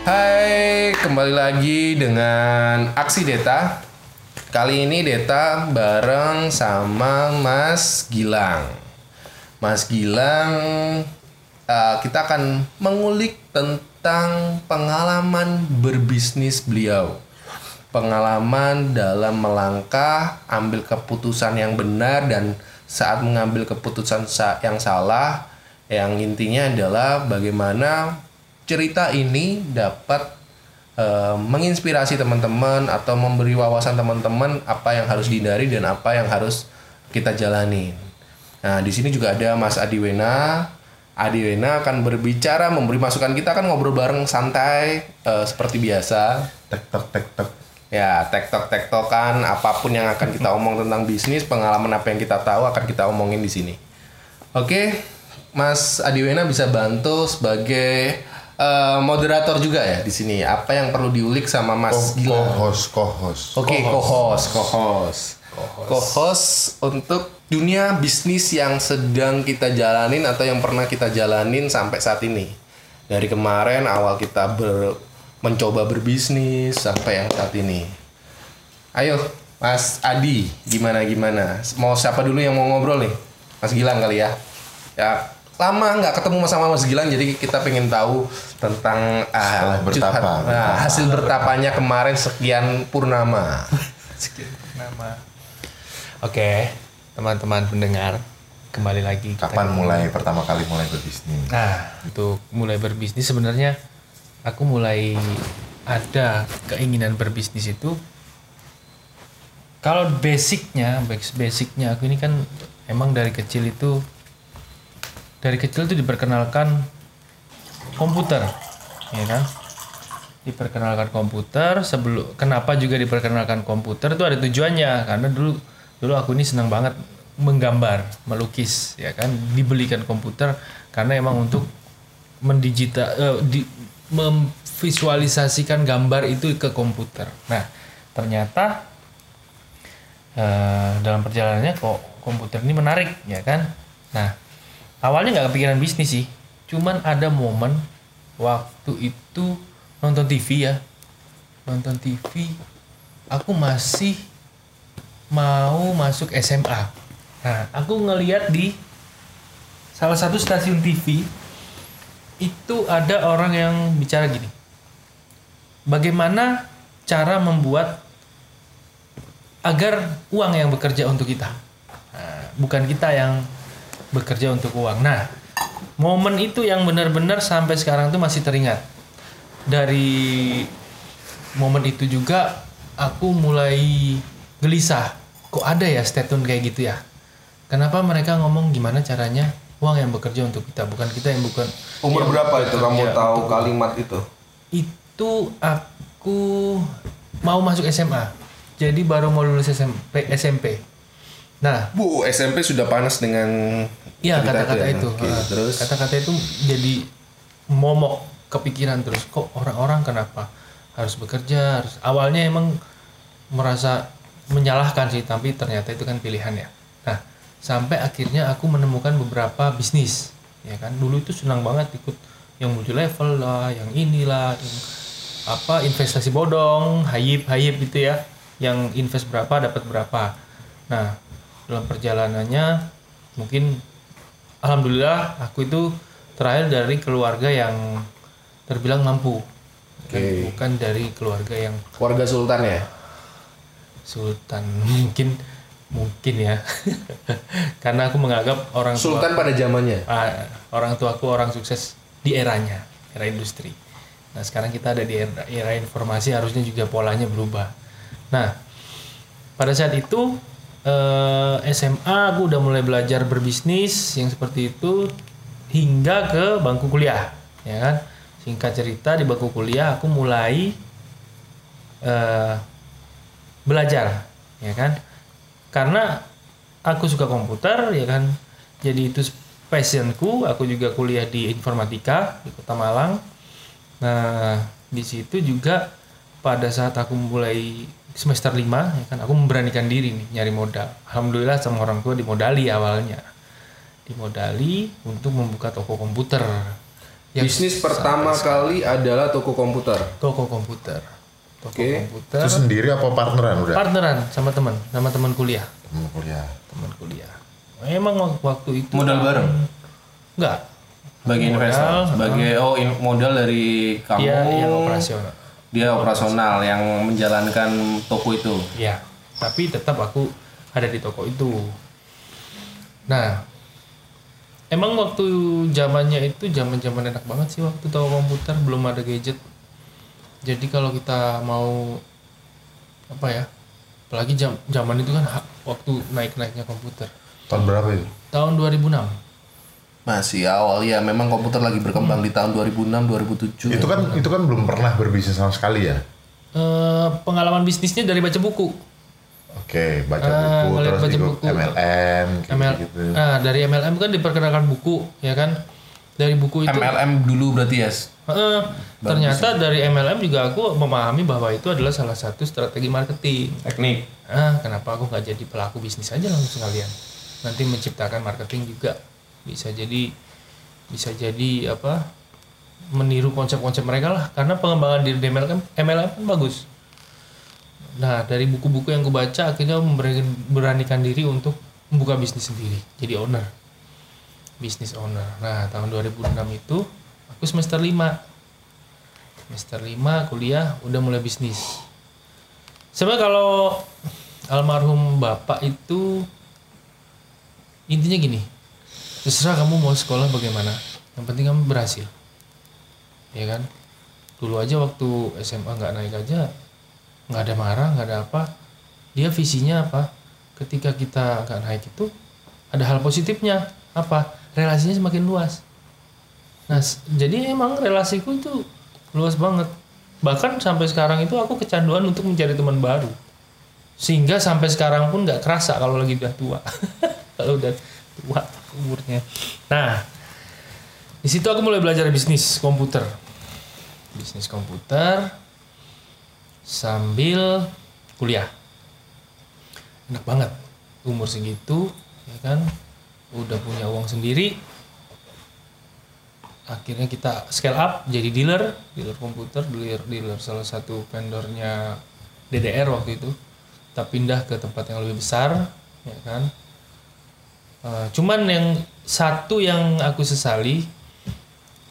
Hai, kembali lagi dengan Aksi Deta. Kali ini Deta bareng sama Mas Gilang. Mas Gilang, uh, kita akan mengulik tentang pengalaman berbisnis beliau. Pengalaman dalam melangkah, ambil keputusan yang benar dan saat mengambil keputusan sa- yang salah, yang intinya adalah bagaimana cerita ini dapat eh, menginspirasi teman-teman atau memberi wawasan teman-teman apa yang harus dihindari dan apa yang harus kita jalani. Nah, di sini juga ada Mas Adiwena. Adiwena akan berbicara, memberi masukan kita kan ngobrol bareng santai eh, seperti biasa. tek tek tek tek Ya, tektok tektokan apa pun yang akan kita omong tentang bisnis, pengalaman apa yang kita tahu akan kita omongin di sini. Oke, Mas Adiwena bisa bantu sebagai eh, moderator juga ya di sini. Apa yang perlu diulik sama Mas oh, Gilang? co-host co-host Oke, co-host, co-host. Co-host untuk dunia bisnis yang sedang kita jalanin atau yang pernah kita jalanin sampai saat ini. Dari kemarin awal kita ber- mencoba berbisnis sampai yang saat ini. Ayo, Mas Adi, gimana gimana? Mau siapa dulu yang mau ngobrol nih? Mas Gilang kali ya. Ya, lama nggak ketemu sama Mas Gilang, jadi kita pengen tahu tentang Setelah bertapa, nah, hasil bertapanya kemarin sekian purnama. nama. Oke, teman-teman pendengar, kembali lagi. kita kapan ke- mulai pertama kali mulai berbisnis Nah, untuk mulai berbisnis sebenarnya aku mulai ada keinginan berbisnis itu kalau basicnya, bas- basicnya aku ini kan emang dari kecil itu dari kecil itu diperkenalkan komputer, ya kan? Diperkenalkan komputer sebelum kenapa juga diperkenalkan komputer itu ada tujuannya karena dulu dulu aku ini senang banget menggambar, melukis, ya kan? Dibelikan komputer karena emang untuk mendigital eh, di, memvisualisasikan gambar itu ke komputer. Nah, ternyata eh, dalam perjalanannya kok komputer ini menarik ya kan nah awalnya nggak kepikiran bisnis sih. Cuman ada momen waktu itu nonton TV ya. Nonton TV aku masih mau masuk SMA nah aku ngeliat di salah satu stasiun TV itu ada orang yang bicara gini. Bagaimana cara membuat agar uang yang bekerja untuk kita? Nah, bukan kita yang bekerja untuk uang. Nah momen itu yang benar-benar sampai sekarang tuh masih teringat. Dari momen itu juga aku mulai gelisah. Kok ada ya statement kayak gitu ya? Kenapa mereka ngomong gimana caranya uang yang bekerja untuk kita bukan kita yang bukan Umur yang berapa itu kamu tahu untuk- kalimat itu? itu aku mau masuk SMA jadi baru mau lulus SMP SMP nah Bu, SMP sudah panas dengan cerita kata-kata ya? itu. Oke, Ah, terus kata-kata itu jadi momok kepikiran terus. Kok orang-orang kenapa harus bekerja? Harus awalnya emang merasa menyalahkan sih, tapi ternyata itu kan pilihan ya. Nah, sampai akhirnya aku menemukan beberapa bisnis, ya kan. Dulu itu senang banget ikut yang multi level lah, yang inilah, yang apa investasi bodong, hayip hayip gitu ya. Yang invest berapa dapat berapa. Nah, dalam perjalanannya mungkin alhamdulillah aku itu terakhir dari keluarga yang terbilang mampu. Bukan- Oke. Bukan dari keluarga yang warga Sultan ya. sultan mungkin mungkin ya. Karena aku menganggap orang tua Sultan pada zamannya. Ah, orang tuaku orang sukses di eranya, era industri. Nah, sekarang kita ada di era, era informasi harusnya juga polanya berubah. Nah, pada saat itu eh, SMA aku udah mulai belajar berbisnis yang seperti itu hingga ke bangku kuliah, ya kan? Singkat cerita di bangku kuliah aku mulai eh, belajar, ya kan? Karena aku suka komputer, ya kan? Jadi itu passionku. Aku juga kuliah di informatika di Kota Malang. Nah, di situ juga pada saat aku mulai semester 5 ya kan aku memberanikan diri nih nyari modal. Alhamdulillah sama orang tua dimodali awalnya. Dimodali untuk membuka toko komputer. Yang Bisnis pertama kali adalah toko komputer. toko komputer. Toko Oke. komputer. Itu sendiri apa partneran udah? Partneran sama teman, sama teman kuliah. Temen kuliah. Teman kuliah. Emang wak- waktu itu Modal bareng. enggak. Sebagai Modal, investor, sebagai oh in- modal dari kamu. Dia yang operasional. Dia operasional yang menjalankan toko itu. Ya, tapi tetap aku ada di toko itu. Nah, emang waktu zamannya itu zaman-zaman enak banget sih waktu toko komputer belum ada gadget. Jadi kalau kita mau apa ya? Apalagi jam zaman itu kan waktu naik-naiknya komputer. Tahun berapa itu? Tahun 2006. Masih awal ya, memang komputer lagi berkembang di tahun 2006 2007. Itu kan itu kan belum pernah berbisnis sama sekali ya. Eh, pengalaman bisnisnya dari baca buku. Oke, baca Ah, buku ngeliat terus baca buku. MLM gitu, ML, gitu. Nah, dari MLM kan diperkenalkan buku, ya kan? Dari buku itu MLM dulu berarti ya. Heeh. ternyata dari MLM juga aku memahami bahwa itu adalah salah satu strategi marketing. Teknik. Ah, kenapa aku nggak jadi pelaku bisnis aja langsung sekalian? Nanti menciptakan marketing juga bisa jadi bisa jadi apa? Meniru konsep-konsep mereka lah. Karena pengembangan diri di MLM, MLM kan bagus. Nah, dari buku-buku yang kubaca akhirnya memberi- beranikan diri untuk membuka bisnis sendiri, jadi owner. Bisnis owner. Nah, tahun 2006 itu aku semester 5. Semester 5 kuliah udah mulai bisnis. Sebenarnya kalau almarhum bapak itu intinya gini. Terserah kamu mau sekolah bagaimana. Yang penting kamu berhasil. Ya kan? Dulu aja waktu SMA nggak naik aja nggak ada marah, nggak ada apa. Dia visinya apa? Ketika kita nggak naik itu ada hal positifnya. Apa? Relasinya semakin luas. Nah, jadi emang relasiku itu luas banget. Bahkan sampai sekarang itu aku kecanduan untuk mencari teman baru. Sehingga sampai sekarang pun nggak kerasa kalau lagi udah tua. kalau udah tua umurnya. Nah, di situ aku mulai belajar bisnis komputer. Bisnis komputer sambil kuliah. Enak banget. Umur segitu, ya kan? Udah punya uang sendiri, akhirnya kita scale up jadi dealer dealer komputer dealer dealer salah satu vendornya DDR waktu itu kita pindah ke tempat yang lebih besar ya kan Eh, cuman yang satu yang aku sesali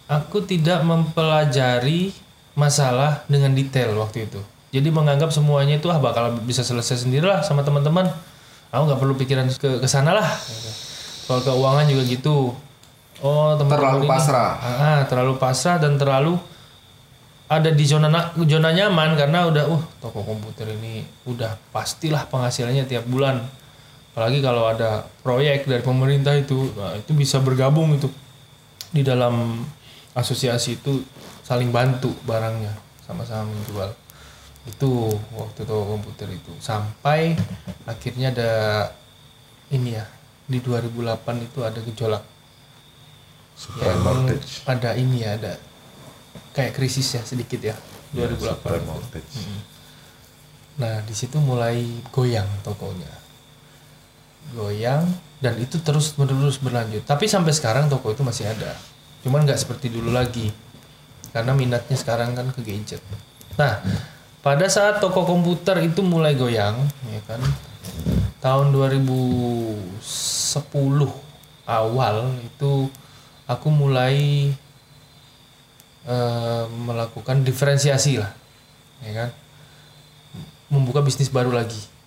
aku tidak mempelajari masalah dengan detail waktu itu jadi menganggap semuanya itu ah bakal bisa selesai sendirilah sama teman-teman aku nggak perlu pikiran ke ke sana lah soal keuangan juga gitu oh teman-teman Terlalu ini- pasrah. Ah, terlalu pasrah dan terlalu ada di zona na- zona nyaman karena udah uh toko komputer ini udah pastilah penghasilannya tiap bulan. Apalagi kalau ada proyek dari pemerintah itu, nah, itu bisa bergabung itu di dalam asosiasi itu saling bantu barangnya sama-sama menjual. Itu waktu toko komputer itu sampai akhirnya ada ini ya di 2008 itu ada gejolak ya, mortgage. ada ini ya ada kayak krisis ya sedikit ya 2008 Super itu. mortgage. nah di situ mulai goyang tokonya goyang dan itu terus menerus berlanjut. Tapi sampai sekarang toko itu masih ada. Cuman nggak seperti dulu lagi. Karena minatnya sekarang kan ke gadget. Nah pada saat toko komputer itu mulai goyang ya kan tahun 2010 awal itu aku mulai eh, melakukan diferensiasi lah ya kan. Membuka bisnis baru lagi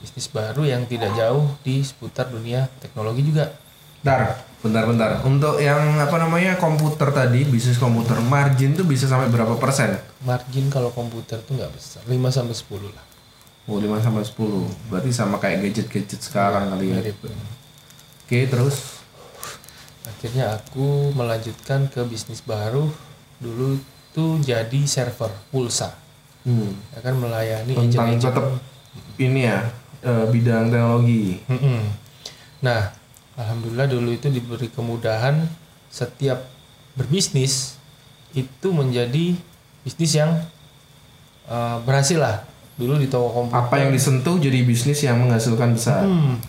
bisnis baru yang tidak jauh di seputar dunia teknologi juga Bentar, bentar, bentar. Untuk yang apa namanya komputer tadi, bisnis komputer margin tuh bisa sampai berapa persen? margin kalau komputer tuh nggak besar 5 sampai 10 lah Oh, 5 sampai 10. Berarti sama kayak gadget-gadget sekarang kali ya. mirip Oke, terus akhirnya aku melanjutkan ke bisnis baru dulu tuh jadi server pulsa hmm, ya kan melayani tentang agent-agent tetap ini ya eh, bidang teknologi. Mm-mm. Nah, alhamdulillah dulu itu diberi kemudahan setiap berbisnis itu menjadi bisnis yang eh, berhasil lah. Dulu di toko komputer. Apa yang disentuh jadi bisnis yang menghasilkan besar. Hmm.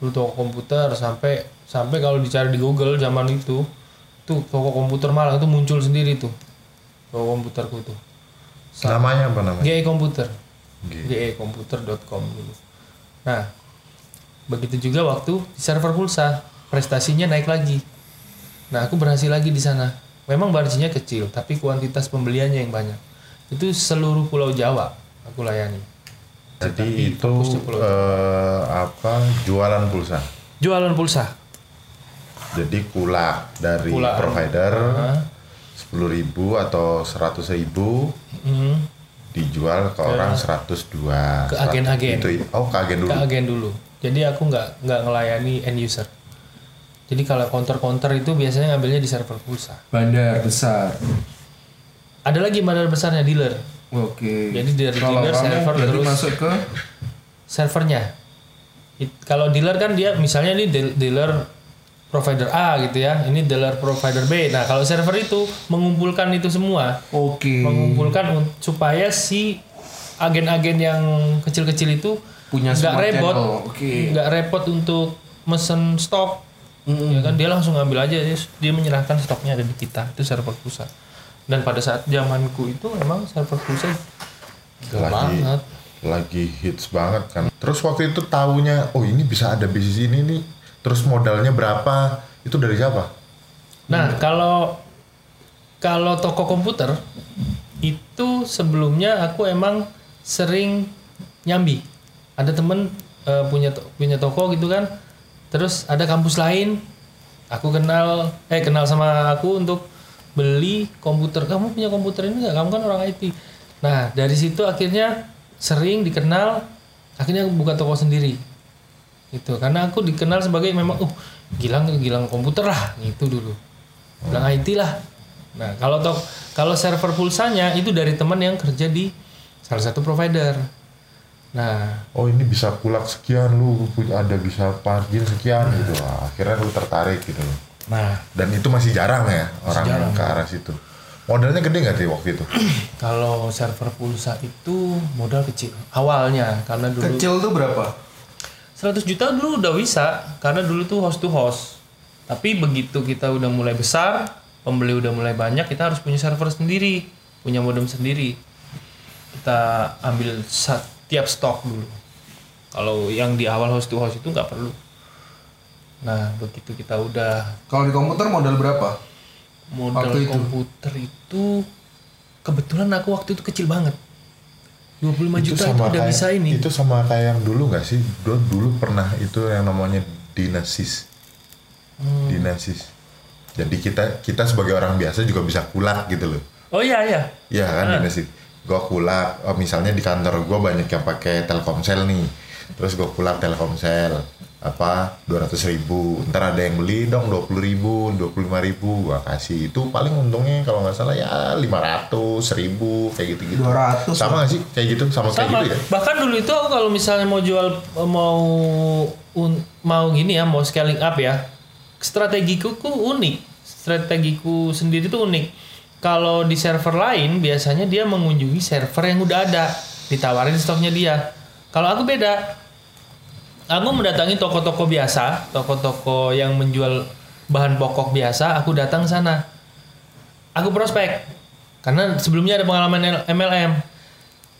Dulu toko komputer sampai sampai kalau dicari di Google zaman itu tuh toko komputer Malang itu muncul sendiri tuh toko komputerku tuh Namanya apa namanya? GE Komputer G. gekomputer.com dulu nah begitu juga waktu di server pulsa prestasinya naik lagi. Nah aku berhasil lagi di sana. Memang marginnya kecil tapi kuantitas pembeliannya yang banyak. Itu seluruh pulau Jawa aku layani. Jadi itu fokusnya pulau eh, apa jualan pulsa. jualan pulsa. Jadi kula dari Kulaan. provider sepuluh ribu atau seratus ribu Hmm, dijual ke orang 102 Ke agen-agen. itu oh ke agen dulu ke agen dulu jadi aku nggak nggak ngelayani end user jadi kalau counter-counter itu biasanya ngambilnya di server pulsa Bandar besar. ada lagi bandar besarnya dealer Oke. Jadi dari Kalau dealer, kamu server, terus- masuk ke servernya. It- kalau dealer kan dia misalnya ini dealer provider A gitu ya, ini dealer provider B. Nah kalau server itu mengumpulkan itu semua, Oke. mengumpulkan un- supaya si agen-agen yang kecil-kecil itu Punya nggak repot, nggak repot untuk mesen stok. Ya kan? Dia langsung ngambil aja, dia, menyerahkan stoknya ada di kita. Itu server pulsa. Dan pada saat zamanku itu memang server pulsa gak lagi banget. lagi hits banget kan. Terus waktu itu taunya oh ini bisa ada bisnis ini nih terus modalnya berapa itu dari siapa Nah, kalau kalau toko komputer itu sebelumnya aku emang sering nyambi. Ada temen eh, punya punya toko gitu kan. Terus ada kampus lain aku kenal eh kenal sama aku untuk beli komputer. Kamu punya komputer ini nggak? Kamu kan orang IT. Nah, dari situ akhirnya sering dikenal akhirnya buka toko sendiri gitu. Karena aku dikenal sebagai memang uh gilang gilang komputer lah. Gitu dulu. Bilang IT lah. Nah kalau tok kalau server pulsanya itu dari teman yang kerja di salah satu provider. Nah oh ini bisa kulak sekian lu punya ada bisa margin sekian gitu. Wah, akhirnya lu tertarik gitu loh. Nah. Dan itu masih jarang ya orang yang ke arah situ. Modalnya gede nggak sih waktu itu? Kalau server pulsa itu modal kecil awalnya. Karena dulu Kecil tuh berapa? 100 juta dulu udah bisa karena dulu tuh host to host. Tapi begitu kita udah mulai besar, pembeli udah mulai banyak, kita harus punya server sendiri, punya modem sendiri. Kita ambil setiap stok dulu. Kalau yang di awal host to host itu nggak perlu. Nah, begitu kita udah Kalau di komputer modal berapa? modal Waktu itu? komputer itu kebetulan aku waktu itu kecil banget. 25 juta itu udah kayak bisa ini. itu sama kayak yang dulu nggak sih dulu, dulu pernah itu yang namanya dinasis Hmm. dinasis jadi kita kita sebagai orang biasa juga bisa kulak gitu loh Oh iya iya. Iya kan Ah. dinasis gue kulak oh, misalnya di kantor gue banyak yang pakai telkomsel nih terus gue kulak telkomsel apa 200 ribu. Ntar ada yang beli dong 20 ribu 25 ribu. Gue kasih. Itu paling untungnya kalau nggak salah ya 500 ribu kayak gitu gitu 200. sama nggak sih? Kayak gitu sama, sama. kayak gitu ya? Bahkan dulu itu aku kalau misalnya mau jual mau un- mau gini ya mau scaling up ya strategiku ku unik. Strategiku sendiri tuh unik. Kalau di server lain biasanya dia mengunjungi server yang udah ada. Ditawarin stoknya dia. Kalau aku beda aku mendatangi toko-toko biasa toko-toko yang menjual bahan pokok biasa aku datang sana. Aku prospek karena sebelumnya ada pengalaman MLM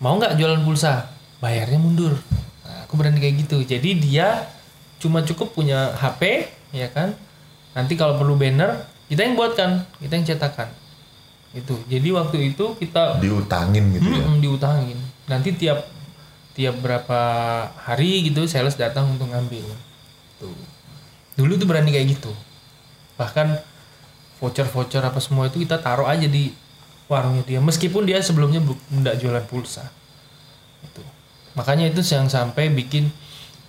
mau nggak jualan pulsa? Bayarnya mundur. Nah, aku berani kayak gitu. Jadi dia cuma cukup punya HP ya kan? Nanti kalau perlu banner kita yang buatkan kita yang cetakkan itu. Jadi waktu itu kita diutangin gitu ya? Mm-mm, diutangin. Nanti tiap tiap berapa hari gitu sales datang untuk ngambil. Tuh. Dulu tuh berani kayak gitu. Bahkan voucher voucher apa semua itu kita taruh aja di warungnya dia. Meskipun dia sebelumnya nggak jualan pulsa. Itu. Makanya itu yang sampai bikin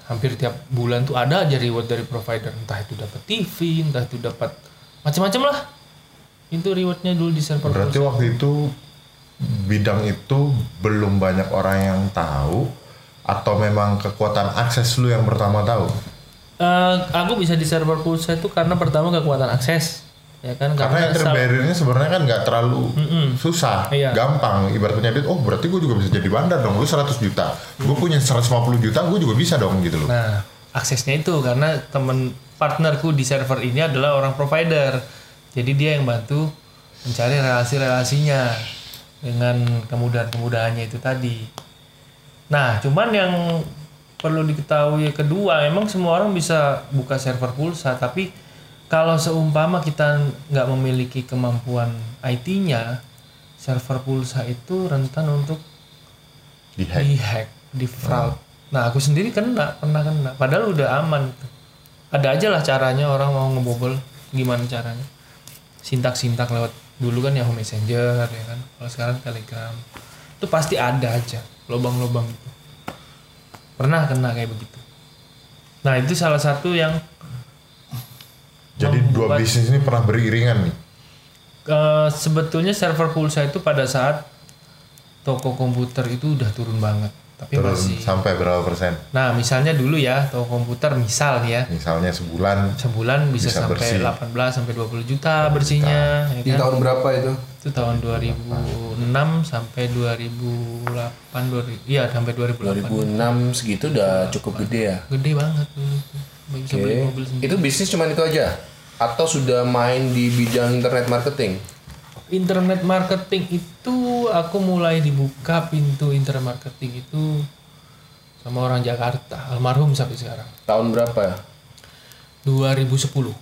hampir tiap bulan tuh ada aja reward dari provider. Entah itu dapat TV entah itu dapat macam-macam lah. Itu rewardnya dulu di server berarti pulsa. waktu itu bidang itu belum banyak orang yang tahu atau memang kekuatan akses lu yang pertama tahu? Eh, aku bisa di server pulsa itu karena pertama kekuatan akses ya kan? Karena entry sal- barrier-nya sebenarnya kan nggak terlalu susah Iya. gampang. Ibaratnya dia oh berarti gue juga bisa jadi bandar dong lu 100 juta. Gue punya 150 juta gue juga bisa dong gitu loh. Nah aksesnya itu karena temen partnerku di server ini adalah orang provider. Jadi dia yang bantu mencari relasi-relasinya dengan kemudahan-kemudahannya itu tadi. Nah, cuman yang perlu diketahui kedua, emang semua orang bisa buka server pulsa, tapi kalau seumpama kita nggak memiliki kemampuan IT-nya, server pulsa itu rentan untuk Di hack. dihack, di fraud. Nah, aku sendiri kena, pernah kena. Padahal udah aman. Ada aja lah caranya orang mau ngebobol. Gimana caranya? Sintak-sintak lewat dulu kan Yahoo Messenger ya kan. Kalau sekarang Telegram. Itu pasti ada aja lubang-lubang itu. Pernah kena kayak begitu. Nah, itu salah satu yang Jadi dua bisnis ini pernah beriringan nih. Eh, sebetulnya server pulsa itu pada saat toko komputer itu udah turun banget. Tapi Turun masih sampai berapa persen? Nah, misalnya dulu ya, toko komputer misal nih ya, Misalnya sebulan sebulan bisa, Bisa sampai bersih. 18 sampai 20 juta bersihnya, ya Di kan? tahun berapa itu? Itu tahun 2006 sampai 2008 2000 iya sampai 2008. 2006 segitu udah cukup gede ya. Gede banget dulu tuh. Bisa beli mobil sendiri. Itu bisnis cuma itu aja? Atau sudah main di bidang internet marketing? Internet marketing itu aku mulai dibuka pintu internet marketing itu sama orang Jakarta, almarhum sampai sekarang. Tahun berapa ya? 2010.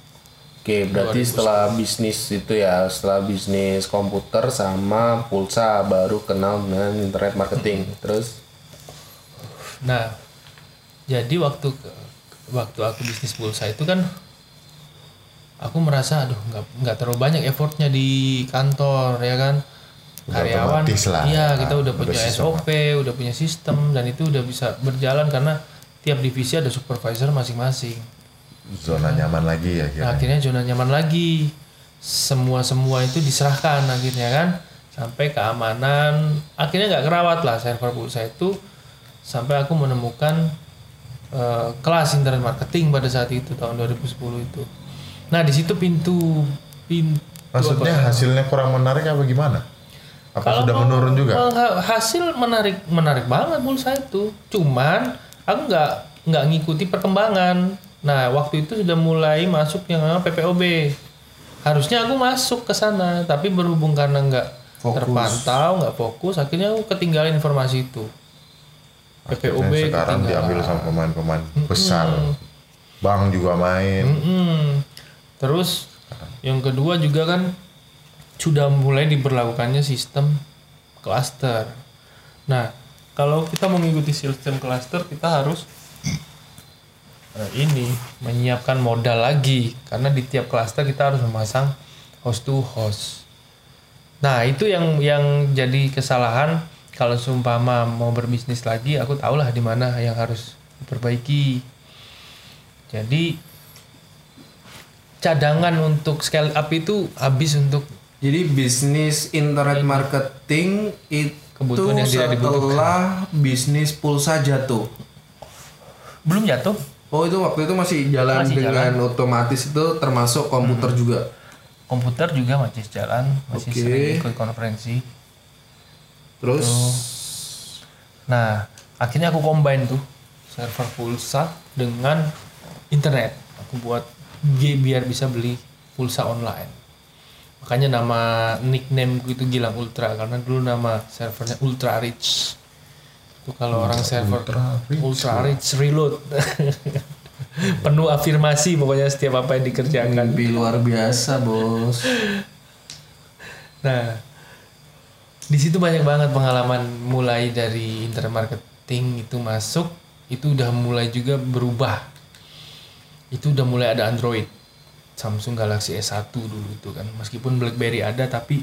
Oke, berarti setelah bisnis itu ya, setelah bisnis komputer sama pulsa baru kenal dengan internet marketing. Terus Nah, jadi waktu waktu aku bisnis pulsa itu kan aku merasa aduh nggak nggak terlalu banyak effortnya di kantor ya kan Udah karyawan lah, iya ya kita kan? udah Udah punya sistem. SOP udah punya sistem dan itu udah bisa berjalan karena tiap divisi ada supervisor masing-masing zona nyaman lagi ya Nah, kira. akhirnya zona nyaman lagi. Semua semua itu diserahkan akhirnya kan sampai keamanan akhirnya nggak kerawat lah server pulsa itu sampai aku menemukan eh, kelas internet marketing pada saat itu tahun 2010 itu. Nah di situ pintu pintu Maksudnya hasilnya kurang menarik apa gimana? Apa Kalau sudah menurun juga? ha- hasil menarik menarik banget pulsa itu. Cuman aku nggak nggak ngikuti perkembangan. Nah waktu itu sudah mulai masuk yang namanya PPOB. Harusnya aku masuk ke sana, tapi berhubung karena nggak terpantau, nggak fokus, akhirnya aku ketinggalan informasi itu. PPOB Akhirnya sekarang ketinggalan. diambil sama pemain-pemain besar. Bang juga main. Mm-mm. Terus yang kedua juga kan sudah mulai diberlakukannya sistem cluster. Nah, kalau kita mengikuti sistem cluster kita harus eh, ini menyiapkan modal lagi karena di tiap cluster kita harus memasang host to host. Nah, itu yang yang jadi kesalahan kalau seumpama mau berbisnis lagi, aku tahulah di mana yang harus diperbaiki. Jadi cadangan untuk scale up itu habis untuk Jadi bisnis internet marketing itu Kebutuhan yang tidak dibutuhkan. setelah bisnis pulsa jatuh. belum jatuh. Oh itu waktu itu masih jalan Masih dengan otomatis itu termasuk komputer juga. Komputer juga masih jalan, masih Oke. sering ikut konferensi. Terus Nah, akhirnya aku combine tuh server pulsa dengan internet. Aku buat G biar bisa beli pulsa online. Makanya nama nickname itu Gilang Ultra karena dulu nama servernya Ultra Rich. Itu kalau orang server Ultra Rich. Ultra Rich Reload. Penuh afirmasi pokoknya setiap apa yang dikerjakan. lebih luar biasa bos. Nah, di situ banyak banget pengalaman mulai dari internet marketing itu masuk, itu udah mulai juga berubah. Itu udah mulai ada Android. Samsung Galaxy S1 dulu itu kan. Meskipun BlackBerry ada tapi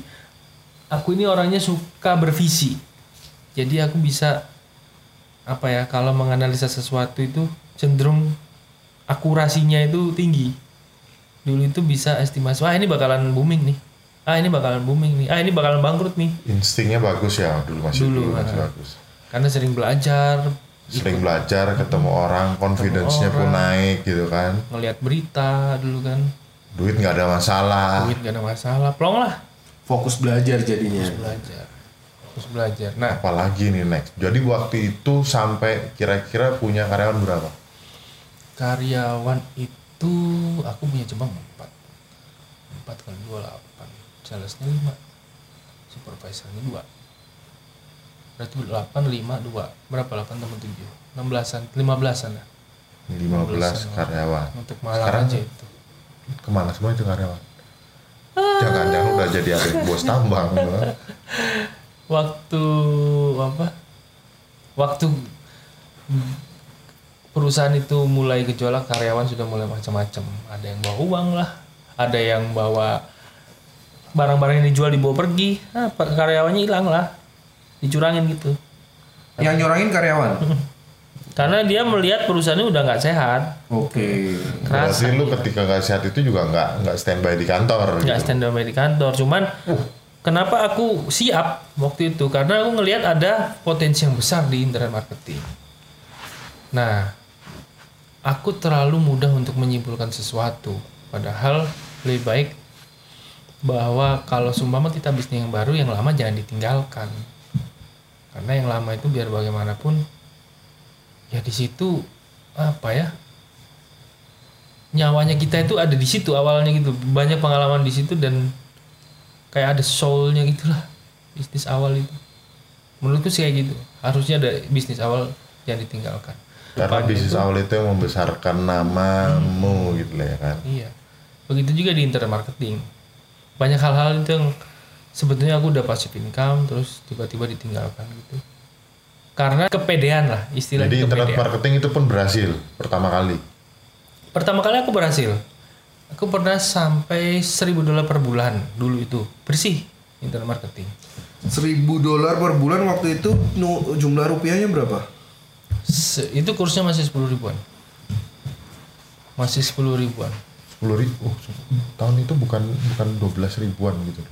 aku ini orangnya suka bervisi. Jadi aku bisa apa ya kalau menganalisa sesuatu itu cenderung akurasinya itu tinggi. Dulu itu bisa estimasi, wah ini bakalan booming nih. Ah ini bakalan booming nih. Ah ini bakalan bangkrut nih. Instingnya bagus ya dulu masih Dulu, dulu, masih ah. bagus. Karena sering belajar, Sering belajar, ketemu orang, confidence-nya pun naik gitu kan. ngelihat berita dulu kan. Duit nggak ada masalah. Duit gak ada masalah, plong lah. Fokus belajar jadinya. Belajar. Terus belajar. Nah, Apalagi nih next. Jadi waktu itu sampai kira-kira punya karyawan berapa? karyawan itu aku punya cuma empat. Empat kali 28 salesnya 5 supervisornya 2 berarti 8 5 2 berapa? 8 tambah 7 16an 15an ya? 15 karyawan. untuk Malang Sekarang- aja itu. Ke mana semua itu karyawan? Jangan-jangan udah jadi ada bos tambang Bang. waktu apa? Waktu perusahaan itu mulai gejolak karyawan sudah mulai macam-macam. Ada yang bawa uang lah. Ada yang bawa barang-barang yang dijual dibawa pergi. Nah, karyawannya hilang lah dicurangin gitu. Yang nyurangin karyawan. karena dia melihat perusahaannya udah nggak sehat. Oke. kerasa berarti lu ketika nggak sehat itu juga nggak nggak standby di kantor nggak gitu. stand by di kantor. Cuman kenapa aku siap waktu itu? Karena aku ngelihat ada potensi yang besar di internet marketing. Nah aku terlalu mudah untuk menyimpulkan sesuatu. Padahal lebih baik bahwa kalau sumpama kita bisnis yang baru yang lama jangan ditinggalkan karena yang lama itu biar bagaimanapun ya di situ apa ya nyawanya kita itu ada di situ awalnya gitu. Banyak pengalaman di situ dan kayak ada soulnya gitulah bisnis awal itu. Menurutku sih kayak gitu. Harusnya ada bisnis awal yang ditinggalkan. Karena Depannya bisnis itu- awal itu yang membesarkan namamu gitu lah ya kan? Iya. Begitu juga di internet marketing banyak hal-hal itu yang sebetulnya aku udah passive income terus tiba-tiba ditinggalkan gitu. Karena kepedean lah istilahnya jadi internet kepedean. marketing itu pun berhasil pertama kali? Pertama kali aku berhasil. Aku pernah sampai 1000 dolar per bulan dulu itu bersih internet marketing. Seribu dolar per bulan waktu itu jumlah rupiahnya berapa? Se- itu kursnya masih 10 ribuan. Masih 10 ribuan. Sepuluh ribu? Oh, tahun itu bukan bukan dua belas ribuan gitu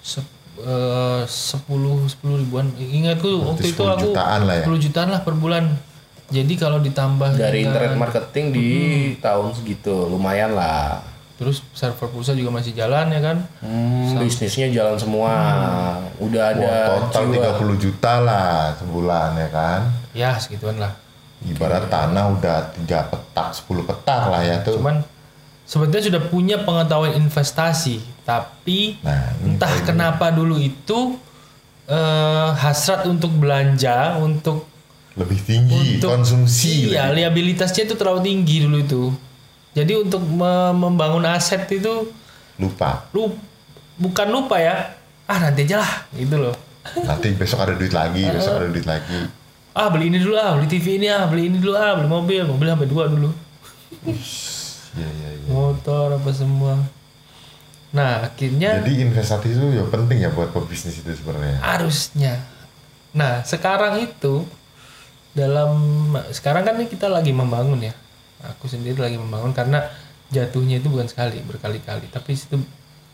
Se- eh, 10 10 ribuan ingatku waktu itu 10 aku jutaan lah ya. 10 jutaan lah per bulan jadi kalau ditambah Dari dengan- internet marketing di tahun segitu lumayan lah. terus server pulsa juga masih jalan ya kan Hmm, bisnisnya jalan semua. Udah ada Wah, total jiwa. 30 juta lah sebulan ya kan ya segituan lah ibarat tanah udah tiga petak 10 petak lah ya tuh cuman sebetulnya sudah punya pengetahuan investasi tapi nah ini entah kenapa dulu itu eh, hasrat untuk belanja untuk lebih tinggi untuk konsumsi iya lagi. liabilitasnya itu terlalu tinggi dulu itu. Jadi untuk me- membangun aset itu lupa. Lu bukan lupa ya ah nanti aja lah gitu loh. Nanti besok ada duit lagi besok ada duit lagi. Ah beli ini dulu ah beli TV ini ah beli ini dulu ah beli mobil mobil sampai dua dulu iya iya iya motor apa semua. Nah akhirnya jadi investasi itu ya penting ya buat pebisnis itu sebenarnya. Harusnya. Nah sekarang itu dalam sekarang kan kita lagi membangun ya. Aku sendiri lagi membangun karena jatuhnya itu bukan sekali berkali-kali. Tapi itu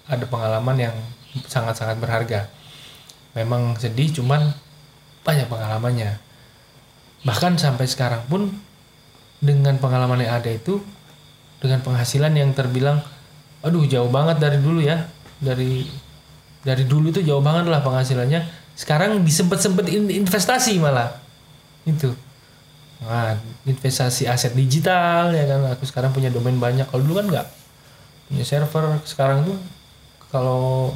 ada pengalaman yang sangat-sangat berharga. Memang sedih cuman banyak pengalamannya. Bahkan sampai sekarang pun dengan pengalaman yang ada itu dengan penghasilan yang terbilang aduh jauh banget dari dulu ya. Dari dari dulu itu jauh banget lah penghasilannya. Sekarang disempet-sempet in- investasi malah. Itu. Nah investasi aset digital ya kan? Aku sekarang punya domain banyak. Kalau dulu kan nggak. Punya server sekarang tuh kalau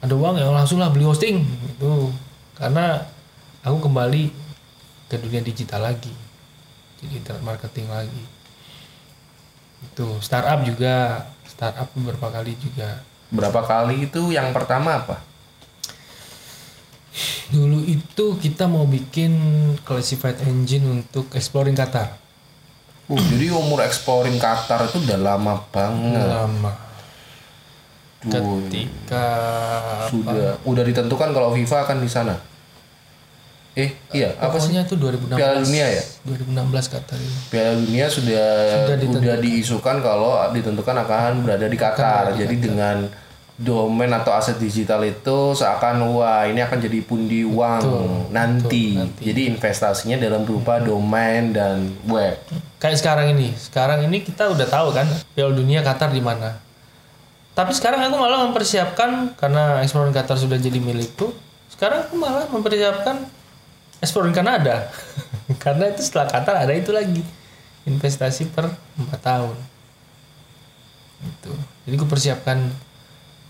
ada uang ya langsung lah beli hosting. Itu. Karena aku kembali ke dunia digital lagi. Jadi marketing lagi itu startup juga startup beberapa kali juga Berapa kali itu yang pertama apa? Dulu itu kita mau bikin classified engine untuk exploring Qatar. Uh, jadi umur exploring Qatar itu udah lama banget. Lama. Ketika sudah udah ditentukan kalau FIFA akan di sana. Eh, iya, apa sih? itu 2016. Piala Dunia ya? 2016 Qatar itu. Piala Dunia sudah Sudah sudah, diisukan kalau ditentukan akan berada di Qatar. di Jadi dengan domain atau aset digital itu seakan wah ini akan jadi pundi uang Betul, nanti. betul, nanti. Jadi investasinya dalam berupa domain dan web. Kayak sekarang ini. Sekarang ini kita udah tahu kan Piala Dunia Qatar di mana. Tapi sekarang aku malah mempersiapkan karena exploring Qatar sudah jadi milikku. Sekarang aku malah mempersiapkan exploring Kanada. karena itu setelah Qatar ada itu lagi. Investasi per 4 tahun. Itu. Jadi aku persiapkan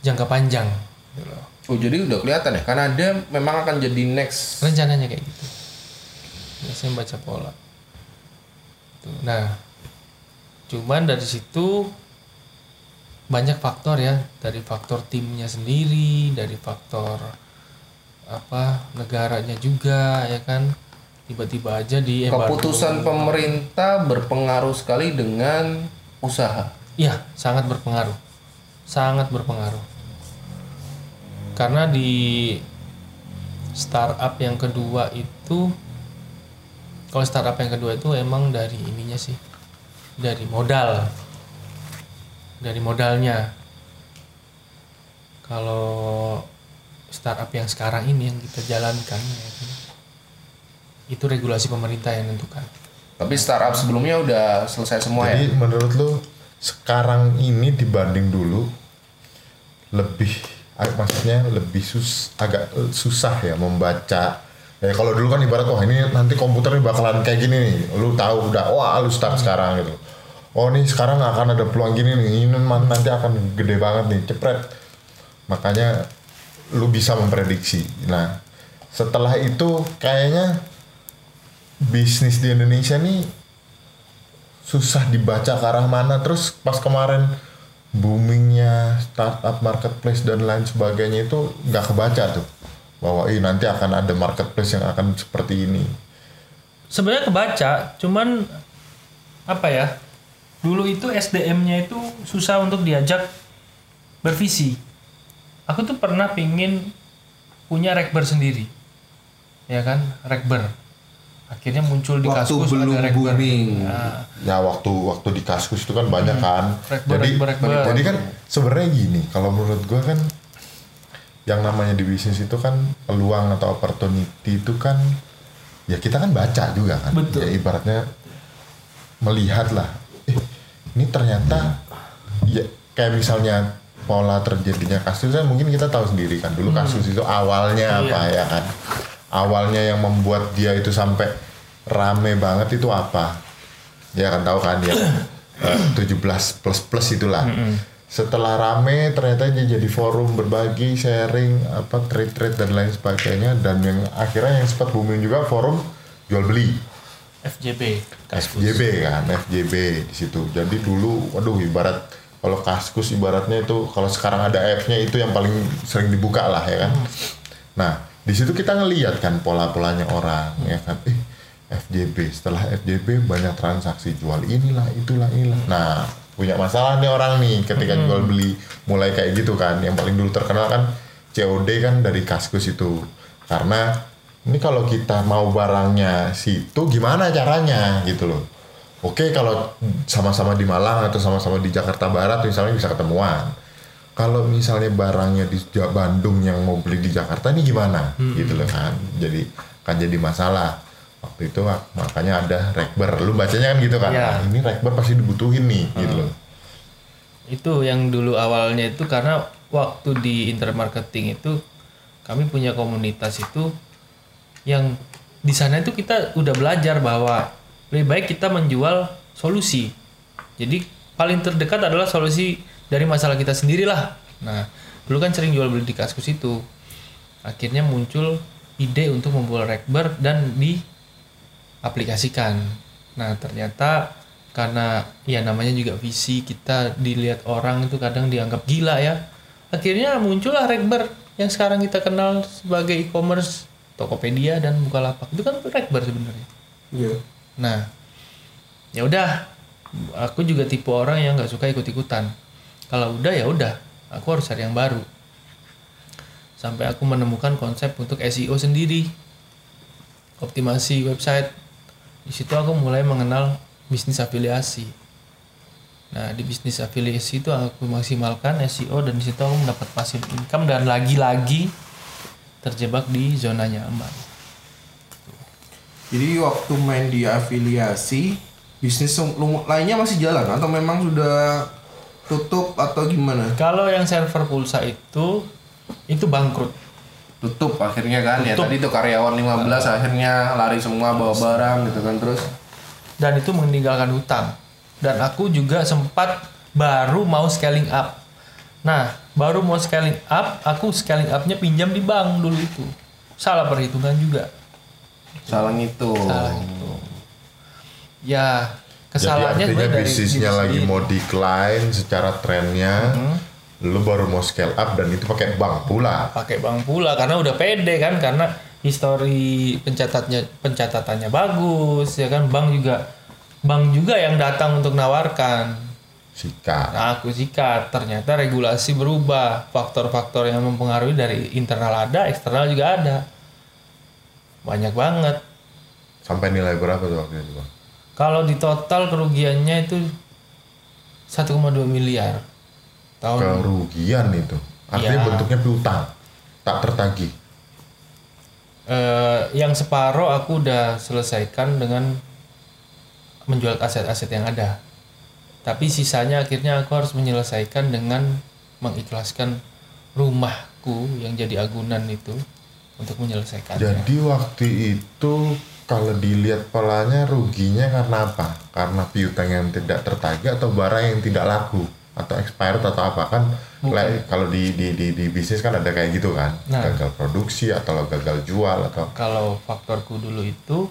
jangka panjang. gitu loh. Oh jadi udah kelihatan ya? Karena ada memang akan jadi next. rencananya kayak gitu biasanya baca pola Tuh, nah cuman dari situ banyak faktor ya dari faktor timnya sendiri dari faktor apa negaranya juga ya kan tiba-tiba aja di embargo. Keputusan pemerintah berpengaruh sekali dengan usaha. Iya, sangat berpengaruh. Sangat berpengaruh. Karena di startup yang kedua itu kalau startup yang kedua itu emang dari ininya sih. Dari modal. Dari modalnya. Kalau startup yang sekarang ini yang kita jalankan ya. Itu regulasi pemerintah yang menentukan. Tapi startup sebelumnya udah selesai semua ya. Jadi menurut lu sekarang ini dibanding dulu lebih ag- maksudnya lebih sus agak eh, susah ya membaca. Ya kalau dulu kan ibarat wah ini nanti komputer ini bakalan kayak gini nih. Lu tahu udah wah lu start sekarang gitu. Oh nih sekarang akan ada peluang gini nih ini nanti akan gede banget nih cepret. Makanya lu bisa memprediksi. Nah setelah itu kayaknya bisnis di Indonesia nih susah dibaca ke arah mana. Terus pas kemarin boomingnya startup marketplace dan lain sebagainya itu nggak kebaca tuh. Bahwa ih nanti akan ada marketplace yang akan seperti ini. Sebenarnya kebaca cuman apa ya? Dulu itu SDM-nya itu susah untuk diajak bervisi aku tuh pernah pingin punya rekber sendiri. Ya kan? Rekber. Akhirnya muncul di Waktu kaskus belum ada rekber. booming. Nah, ya waktu waktu di kaskus itu kan banyak kan? Rekber, jadi rekber, rekber. jadi kan sebenarnya gini kalau menurut gua kan yang namanya di bisnis itu kan peluang atau opportunity itu kan ya kita kan baca juga kan? Betul. ya ibaratnya melihat lah eh ini ternyata ya kayak misalnya pola terjadinya kasus kan mungkin kita tahu sendiri kan. Dulu kasus itu awalnya apa ya kan? Awalnya yang membuat dia itu sampai rame banget itu apa? Ya kan tahu kan dia eh, 17 plus plus itulah. Setelah rame ternyata dia jadi forum berbagi sharing apa trade trade dan lain sebagainya. Dan yang akhirnya yang sempat booming juga forum jual beli. FJB kaskus FJB kan FJB di situ. Jadi dulu waduh ibarat kalau kaskus ibaratnya itu kalau sekarang ada F-nya itu yang paling sering dibuka lah ya kan? Nah di situ kita ngelihat kan pola-polanya orang ya kan? Eh FJB setelah FJB banyak transaksi jual inilah itulah inilah. Nah punya masalah nih orang nih ketika jual beli mulai kayak gitu kan. Yang paling dulu terkenal kan COD kan dari kaskus itu. Karena ini kalau kita mau barangnya situ gimana caranya gitu loh oke kalau sama-sama di Malang atau sama-sama di Jakarta Barat misalnya bisa ketemuan. Kalau misalnya barangnya di Bandung yang mau beli di Jakarta ini gimana? Gitu loh kan. Jadi kan jadi masalah. Waktu itu mak- makanya ada rekber. Lu bacanya kan gitu kan? Ya. "Ah, ini rekber pasti dibutuhin nih gitu loh. Itu yang dulu awalnya itu karena waktu di internet marketing itu kami punya komunitas itu yang di sana itu kita udah belajar bahwa lebih baik kita menjual solusi. Jadi paling terdekat adalah solusi dari masalah kita sendirilah. Nah dulu kan sering jual beli di kaskus itu. Akhirnya muncul ide untuk membuat rekber dan diaplikasikan. Nah ternyata karena ya namanya juga visi kita dilihat orang itu kadang dianggap gila ya. Akhirnya muncullah rekber yang sekarang kita kenal sebagai e-commerce Tokopedia dan Bukalapak. Itu kan rekber sebenarnya. Iya. Nah, ya udah, aku juga tipe orang yang nggak suka ikut-ikutan. Kalau udah ya udah, aku harus cari yang baru. Sampai aku menemukan konsep untuk SEO sendiri, optimasi website. Di situ aku mulai mengenal bisnis afiliasi. Nah, di bisnis afiliasi itu aku maksimalkan SEO dan di situ aku mendapat passive income dan lagi-lagi terjebak di zona nyaman. Jadi waktu main di afiliasi, bisnis lainnya masih jalan atau memang sudah tutup atau gimana? Kalau yang server pulsa itu itu bangkrut. Tutup akhirnya kan ya Tutup. tadi tuh karyawan 15 akhirnya lari semua bawa barang gitu kan terus dan itu meninggalkan hutang. Dan aku juga sempat baru mau scaling up. Nah, baru mau scaling up, aku scaling upnya pinjam di bank dulu itu. Salah perhitungan juga. Salah ngitung. Salah itu. Ya, Jadi kesalahannya artinya sebenarnya dari bisnisnya lagi mau decline secara trennya, lu baru mau scale up dan itu pakai bank pula. pakai bank pula karena udah pede kan karena histori pencatatnya pencatatannya bagus ya kan bank juga bank juga yang datang untuk nawarkan Sikat. nah aku sikat ternyata regulasi berubah faktor-faktor yang mempengaruhi dari internal ada eksternal juga ada banyak banget Sampai nilai berapa tuh waktu itu, Bang? kalau di total kerugiannya itu 1,2 miliar tahun Kerugian itu. Artinya Iya. bentuknya piutang. Tak tertagih. Eh, yang separoh aku udah selesaikan dengan menjual aset-aset yang ada. Tapi sisanya akhirnya aku harus menyelesaikan dengan mengikhlaskan rumahku yang jadi agunan itu untuk menyelesaikannya. Jadi waktu itu kalau dilihat polanya ruginya karena apa? Karena piutang yang tidak tertagih atau barang yang tidak laku atau expired atau apa kan? Kalau di, di di di bisnis kan ada kayak gitu kan? Nah. Gagal produksi atau gagal jual atau Kalau faktorku dulu itu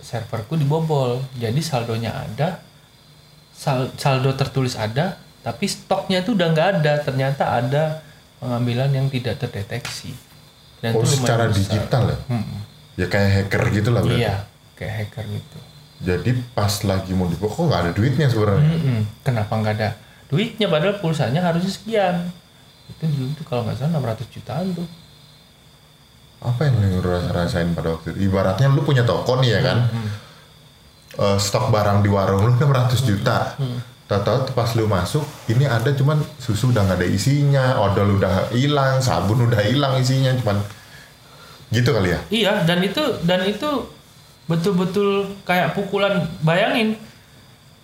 serverku dibobol, jadi saldonya ada, sal- saldo tertulis ada, tapi stoknya itu udah nggak ada. Ternyata ada pengambilan yang tidak terdeteksi. Dan oh secara besar. digital ya? Mm-mm. Ya kayak hacker gitu lah berarti. Iya, kayak hacker gitu. Jadi pas lagi mau dibuka kok nggak ada duitnya sebenarnya. Mm-mm. Kenapa nggak ada duitnya? Padahal pulsanya harusnya sekian. Itu dulu tuh kalau nggak salah 600 jutaan tuh. Apa yang lu ras- rasain pada waktu itu? Ibaratnya lu punya toko nih ya kan? Eh, stok barang di warung lu 600 juta. Tahu-tahu pas lu masuk, ini ada cuman susu udah nggak ada isinya, odol udah hilang, sabun udah hilang isinya, cuman gitu kali ya. Iya, dan itu dan itu betul-betul kayak pukulan. Bayangin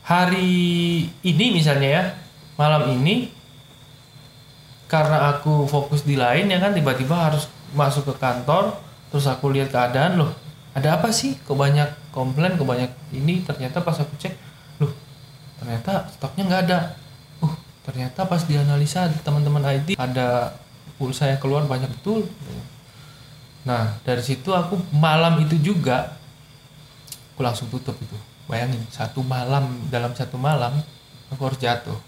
hari ini misalnya ya, malam ini karena aku fokus di lain ya kan tiba-tiba harus masuk ke kantor, terus aku lihat keadaan loh. Ada apa sih? Kok banyak komplain, kok banyak ini? Ternyata pas aku cek, ternyata stoknya nggak ada. Uh, ternyata pas dianalisa teman-teman IT ada pulsa yang keluar banyak betul. Nah, dari situ aku malam itu juga aku langsung tutup itu. Bayangin, satu malam dalam satu malam aku harus jatuh.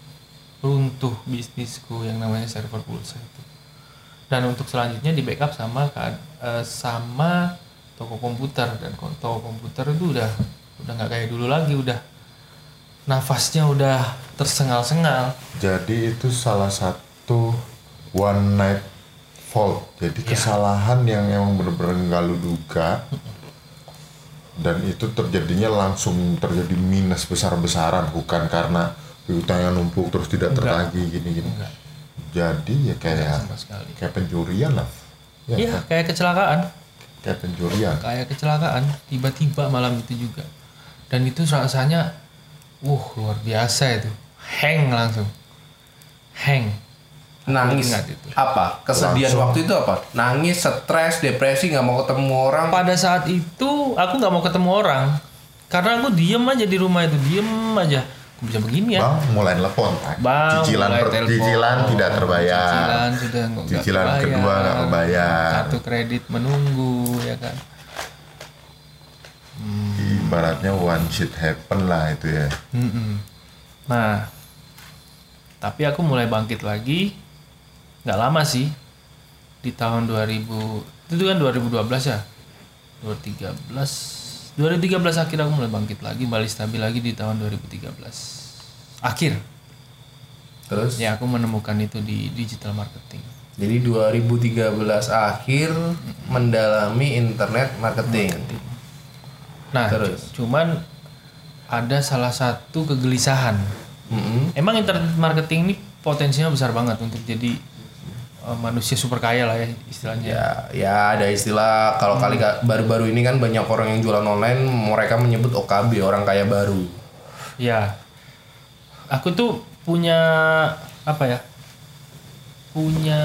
Runtuh bisnisku yang namanya server pulsa itu. Dan untuk selanjutnya di backup sama eh, sama toko komputer dan ko- toko komputer itu udah udah nggak kayak dulu lagi udah nafasnya udah tersengal-sengal. Jadi itu salah satu one night fault. Jadi kesalahan yang emang bener-bener nggak lu duga. Dan itu terjadinya langsung terjadi minus besar-besaran, bukan karena piutangnya numpuk terus tidak tertagih gini-gini. Jadi ya kayak kayak pencurian lah. Ya, Iya, kan? kayak kecelakaan. kayak pencurian. kayak kecelakaan tiba-tiba malam itu juga dan itu rasanya uh luar biasa itu hang langsung hang Nangis. ingat itu. Apa? Kesedihan Langsung. waktu itu apa? Nangis, stres, depresi, nggak mau ketemu orang. pada saat itu aku nggak mau ketemu orang karena aku diem aja di rumah itu diem aja aku bisa begini ya Bang mulai telepon. Bang, cicilan mulai telepon. cicilan tidak terbayar. Cicilan sudah nggak Cicilan kebayar. kedua nggak kebayar. Kartu kredit menunggu ya kan. Ibaratnya one shit happen lah itu ya. Mm-mm. Nah, tapi aku mulai bangkit lagi. Nggak lama sih. Di tahun 2000 itu kan 2012 ya. 2013 2013 akhir aku mulai bangkit lagi, balik stabil lagi di tahun 2013. Akhir. Terus? Ya aku menemukan itu di digital marketing. Jadi 2013 akhir mendalami internet marketing. Nah, Terus? cu- cuman ada salah satu kegelisahan. Mm-mm. Emang internet marketing ini potensinya besar banget untuk jadi uh, manusia super kaya lah ya istilahnya. Ya, ya ada istilah kalau kali ka- baru-baru ini kan banyak orang yang jualan online, mereka menyebut OKB orang kaya baru. Ya. Aku tuh punya apa ya? Punya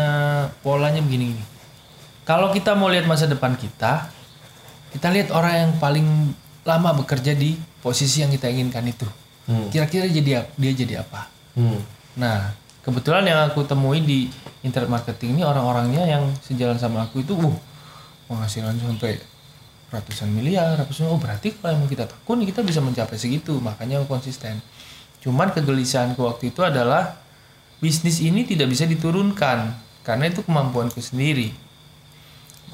polanya begini gini. Kalau kita mau lihat masa depan kita, kita lihat orang yang paling lama bekerja di posisi yang kita inginkan itu. Hmm. Kira-kira jadi dia jadi apa? Hmm. Nah, kebetulan yang aku temui di internet marketing ini orang-orangnya yang sejalan sama aku itu uh penghasilan sampai ratusan miliar ratusan oh berarti kalau emang kita tekun kita bisa mencapai segitu makanya aku konsisten cuman kegelisahanku waktu itu adalah bisnis ini tidak bisa diturunkan karena itu kemampuanku sendiri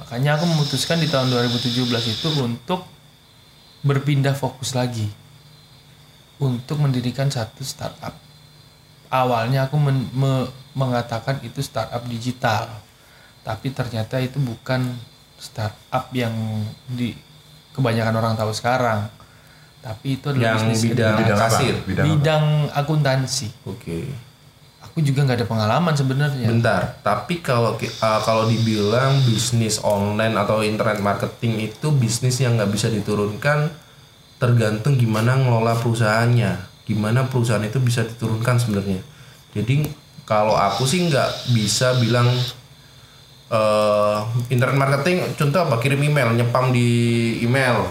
makanya aku memutuskan di tahun 2017 itu untuk berpindah fokus lagi untuk mendirikan satu startup awalnya aku men- me- mengatakan itu startup digital tapi ternyata itu bukan startup yang di kebanyakan orang tahu sekarang tapi itu adalah Yang bisnis bidang. Bidang kasir. Bidang bidang akuntansi Oke. Aku juga nggak ada pengalaman sebenarnya Bentar, tapi kalau uh, kalau dibilang bisnis online atau internet marketing itu bisnis yang nggak bisa diturunkan tergantung gimana ngelola perusahaannya, gimana perusahaan itu bisa diturunkan sebenarnya. Jadi kalau aku sih nggak bisa bilang eh internet marketing contoh apa kirim email nyepam di email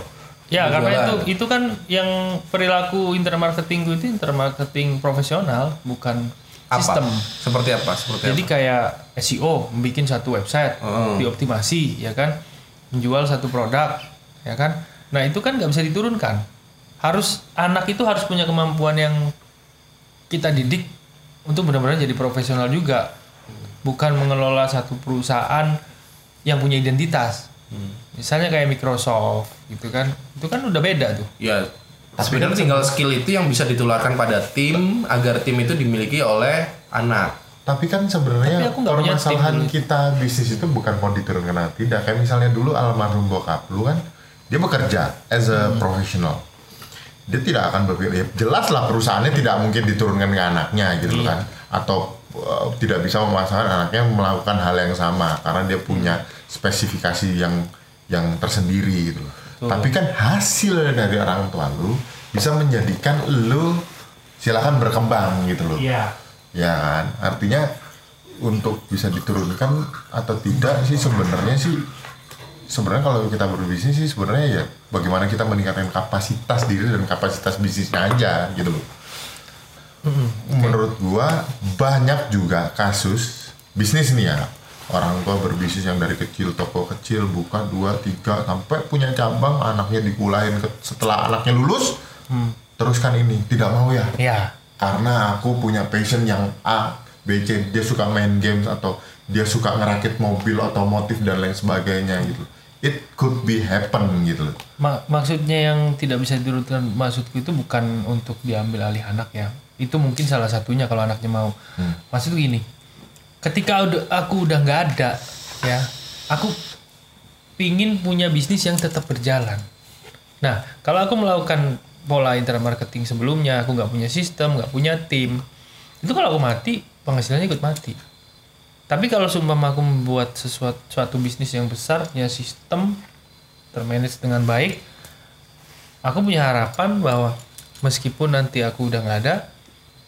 ya karena Jualan. itu itu kan yang perilaku internet marketing itu internet marketing profesional bukan apa sistem seperti apa seperti Jadi kayak SEO, bikin satu website, Hmm. dioptimasi, ya kan, menjual satu produk, ya kan. Nah itu kan nggak bisa diturunkan. Harus anak itu harus punya kemampuan yang kita didik untuk benar-benar jadi profesional juga, bukan mengelola satu perusahaan yang punya identitas. Misalnya kayak Microsoft, gitu kan, itu kan udah beda tuh. Ya, sebenarnya tinggal skill itu yang bisa ditularkan pada tim agar tim itu dimiliki oleh anak. Tapi kan Tapi sebenarnya permasalahan kita bisnis itu bukan mau diturunkan atau tidak. Kayak misalnya dulu almarhum bokap lu kan dia bekerja as a Hmm. professional. Dia tidak akan berpikir ya, jelas lah perusahaannya tidak mungkin diturunkan ke anaknya gitu Iya. kan. Atau uh, tidak bisa memaksakan anaknya melakukan hal yang sama karena dia punya spesifikasi yang yang tersendiri gitu. Tapi kan hasil dari orang tua lu bisa menjadikan lu silakan berkembang gitu loh. Iya. Ya kan, artinya untuk bisa diturunkan atau tidak sih sebenarnya sih sebenarnya kalau kita berbisnis sih sebenarnya ya bagaimana kita meningkatkan kapasitas diri dan kapasitas bisnisnya aja gitu loh. Menurut gua banyak juga kasus bisnis nih ya orang tua berbisnis yang dari kecil toko kecil buka dua tiga sampai punya cabang anaknya dikulahin ke- setelah anaknya lulus teruskan ini tidak mau ya Iya. karena aku punya passion yang A, B, C, dia suka main games atau dia suka ngerakit mobil otomotif dan lain sebagainya gitu. It could be happen gitu loh. Ma- maksudnya yang tidak bisa diturunkan maksudku itu bukan untuk diambil alih anak ya itu mungkin salah satunya kalau anaknya mau maksudku gini ketika aku udah nggak ada ya aku pingin punya bisnis yang tetap berjalan. Nah kalau aku melakukan pola internet marketing sebelumnya aku nggak punya sistem nggak punya tim itu kalau aku mati penghasilannya ikut mati. Tapi kalau seumpama aku membuat sesuatu suatu bisnis yang besar punya sistem termanage dengan baik aku punya harapan bahwa meskipun nanti aku udah nggak ada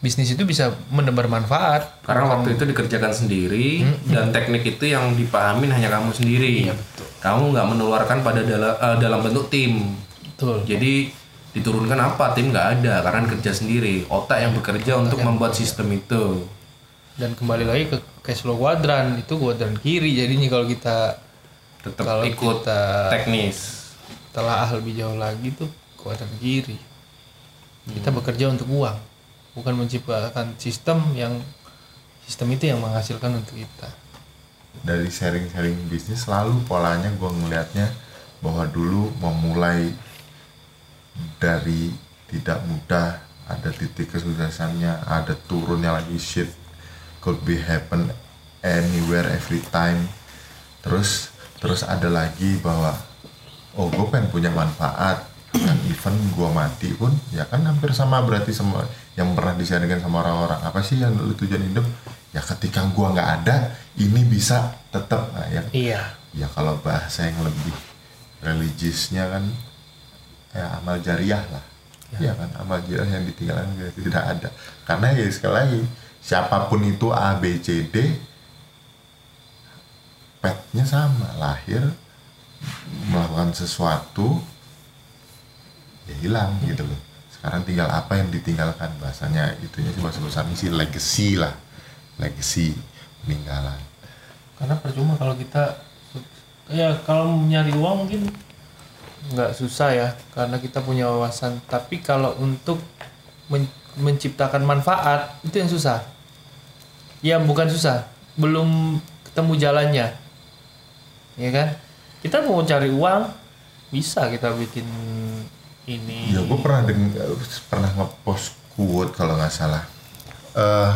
bisnis itu bisa menebar manfaat Karena waktu itu dikerjakan sendiri dan teknik itu yang dipahamin hanya kamu sendiri. Kamu nggak menularkan pada dalam eh, dalam bentuk tim. betul Jadi diturunkan apa tim nggak ada karena kerja sendiri. Otak yang bekerja untuk membuat sistem itu. dan kembali lagi ke cash flow kuadran itu kuadran kiri jadinya kalau kita Tetap kalau ikut kita teknis. telah lebih jauh lagi tuh kuadran kiri kita bekerja untuk uang bukan menciptakan sistem yang sistem itu yang menghasilkan untuk kita. Dari sharing-sharing bisnis selalu polanya gue ngelihatnya bahwa dulu memulai dari tidak mudah ada titik kesuksesannya ada turunnya lagi shit could be happen anywhere every time. Terus terus ada lagi bahwa oh gue pengen punya manfaat yang even gue mati pun ya kan hampir sama berarti sama yang pernah disaringkan sama orang-orang. Apa sih yang lu tujuan hidup? Ya ketika gue nggak ada ini bisa tetap nah, ya. Iya. Ya kalau bahasa yang lebih religiusnya kan ya amal jariah lah. Ya, kan amal jariah yang ditinggalkan tidak- tidak ada. Karena ya sekali lagi siapa pun itu A B C D petnya sama. Lahir melakukan sesuatu ya hilang gitu loh. Sekarang tinggal apa yang ditinggalkan bahasanya itunya sih bahasa besar sih legacy lah. Legacy peninggalan. Karena percuma kalau kita ya kalau nyari uang mungkin nggak susah ya karena kita punya wawasan. Tapi kalau untuk men- menciptakan manfaat itu yang susah. Ya bukan susah. Belum ketemu jalannya. Ya kan? Kita mau cari uang bisa kita bikin ini Ya gue pernah deng pernah ngepost quote kalau nggak salah. eh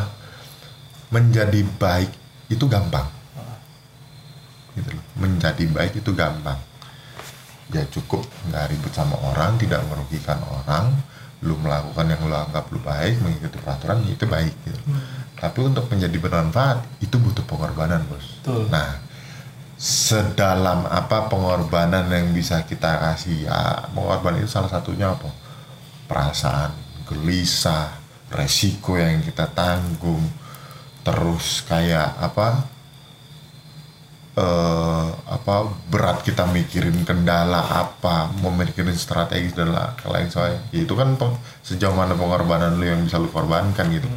menjadi baik itu gampang. Gitu loh. Menjadi baik itu gampang. Ya cukup nggak ribut sama orang, tidak merugikan orang, lu melakukan yang lu anggap lu baik, mengikuti peraturan ya itu baik gitu. Tapi untuk menjadi bermanfaat itu butuh pengorbanan bos. Betul. Nah sedalam apa pengorbanan yang bisa kita kasih? Ya pengorbanan itu salah satunya apa? Perasaan gelisah resiko yang kita tanggung terus kayak apa? Eh apa berat kita mikirin kendala apa memikirin strategi dan la- lain sebagainya. Ya, itu kan sejauh mana pengorbanan lu yang bisa lu korbankan gitu.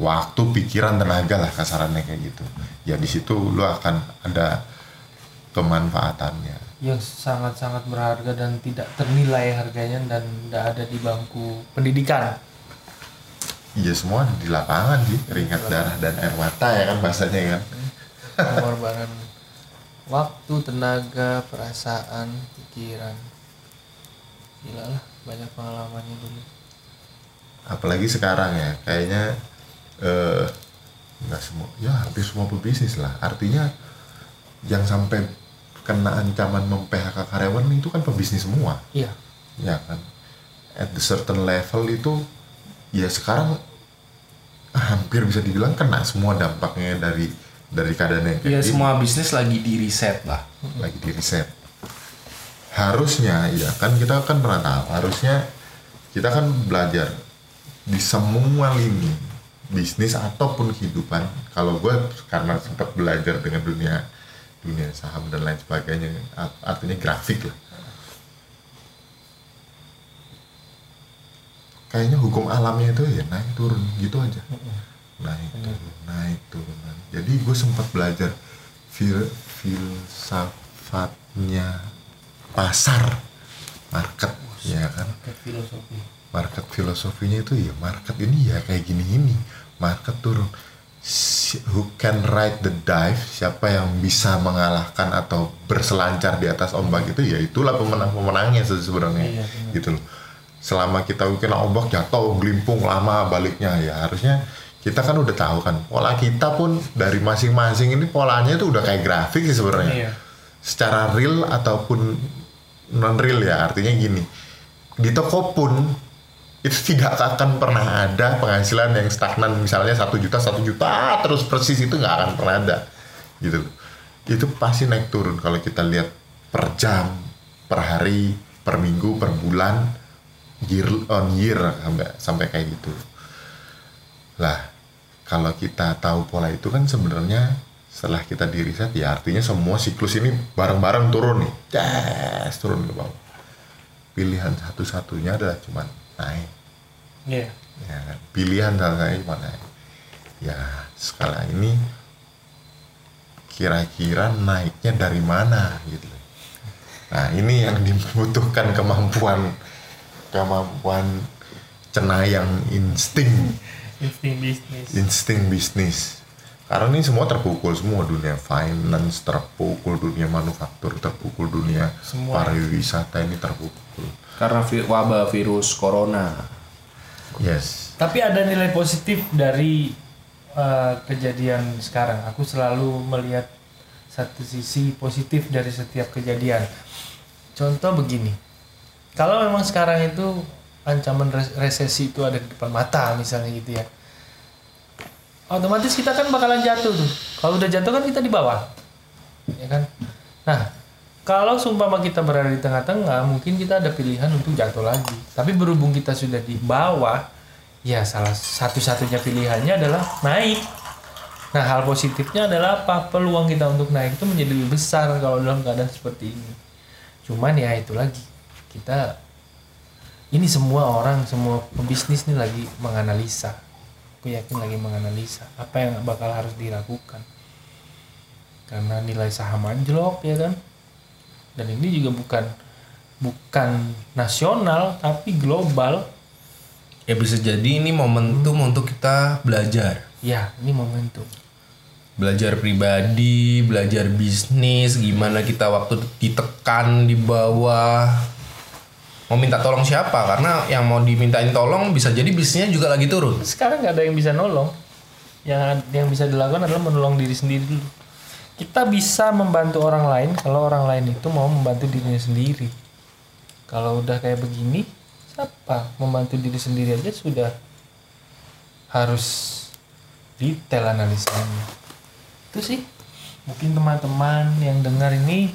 Waktu pikiran tenaga lah kasarannya kayak gitu. Ya di situ lu akan ada kemanfaatannya. Yang sangat-sangat berharga dan tidak ternilai harganya dan tidak ada di bangku pendidikan. Iya semua di lapangan sih ringat darah dan air mata ya kan bahasanya kan? Pengorbanan waktu tenaga perasaan pikiran. Gila lah banyak pengalamannya dulu. Apalagi sekarang ya. Kayaknya eh nggak semua ya hampir semua pebisnis lah. Artinya yang sampai kena ancaman mem-PHK karyawan itu kan pebisnis semua. Iya. Ya kan? At the certain level itu ya sekarang hampir bisa dibilang kena semua dampaknya dari dari keadaan yang kayak Ya semua bisnis lagi di reset lah. lagi di riset harusnya ya kan kita kan pernah tahu harusnya kita kan belajar di semua lini bisnis ataupun kehidupan. Kalau gue karena sempat belajar dengan dunia dunia saham dan lain sebagainya. Art- artinya grafik lah. Kayaknya hukum alamnya itu ya naik turun gitu aja. Naik turun naik turun. Naik. jadi gue sempat belajar fil filsafatnya pasar market ya kan? filosofi. Market filosofinya itu ya market ini ya kayak gini ini market turun who can ride the dive siapa yang bisa mengalahkan atau berselancar di atas ombak itu ya itulah pemenang pemenangnya se- sebenarnya Iya, benar. gitu loh selama kita kena ombak jatuh gelimpung lama baliknya ya harusnya kita kan udah tahu kan pola kita pun dari masing-masing ini polanya itu udah kayak grafik sih sebenarnya Iya. secara real ataupun non real ya artinya gini di toko pun itu tidak akan pernah ada penghasilan yang stagnan. Misalnya satu juta satu juta terus persis itu nggak akan pernah ada. Gitu. Itu pasti naik turun kalau kita lihat per jam per hari per minggu per bulan year on year sampai sampai kayak gitu. Lah kalau kita tahu pola itu kan sebenarnya setelah kita di riset ya artinya semua siklus ini bareng-bareng turun nih. Yes, turun ke bawah. Pilihan satu-satunya adalah cuman naik iya ya kan? pilihan cuma naik ya skala ini kira-kira naiknya dari mana gitu nah ini yang dibutuhkan kemampuan kemampuan cenayang insting insting bisnis insting bisnis karena ini semua terpukul semua dunia finance terpukul dunia manufaktur terpukul dunia Semua. pariwisata ini terpukul Karena vi- wabah virus corona. Yes Tapi ada nilai positif dari uh, kejadian sekarang. Aku selalu melihat satu sisi positif dari setiap kejadian. Contoh begini, kalau memang sekarang itu ancaman res- resesi itu ada di depan mata misalnya gitu ya, otomatis kita kan bakalan jatuh tuh. Kalau udah jatuh kan kita di bawah, ya kan? Nah, kalau sumpama kita berada di tengah-tengah, mungkin kita ada pilihan untuk jatuh lagi. Tapi berhubung kita sudah di bawah, ya salah satu-satunya pilihannya adalah naik. Nah, hal positifnya adalah apa? Peluang kita untuk naik itu menjadi lebih besar kalau dalam keadaan seperti ini. Cuman ya itu lagi, kita ini semua orang, semua pebisnis ini lagi menganalisa. aku yakin lagi menganalisa apa yang bakal harus dilakukan karena nilai saham anjlok ya kan dan ini juga bukan bukan nasional tapi global Ya bisa jadi ini momentum untuk kita belajar. ya ini momentum Belajar pribadi, belajar bisnis, gimana kita waktu ditekan di bawah. Mau minta tolong siapa? Karena yang mau dimintain tolong bisa jadi bisnisnya juga lagi turun. sekarang nggak ada yang bisa nolong yang yang bisa dilakukan adalah menolong diri sendiri dulu kita bisa membantu orang lain kalau orang lain itu mau membantu dirinya sendiri. Kalau udah kayak begini siapa membantu diri sendiri aja sudah harus detail analisanya. Itu sih. Mungkin teman-teman yang dengar ini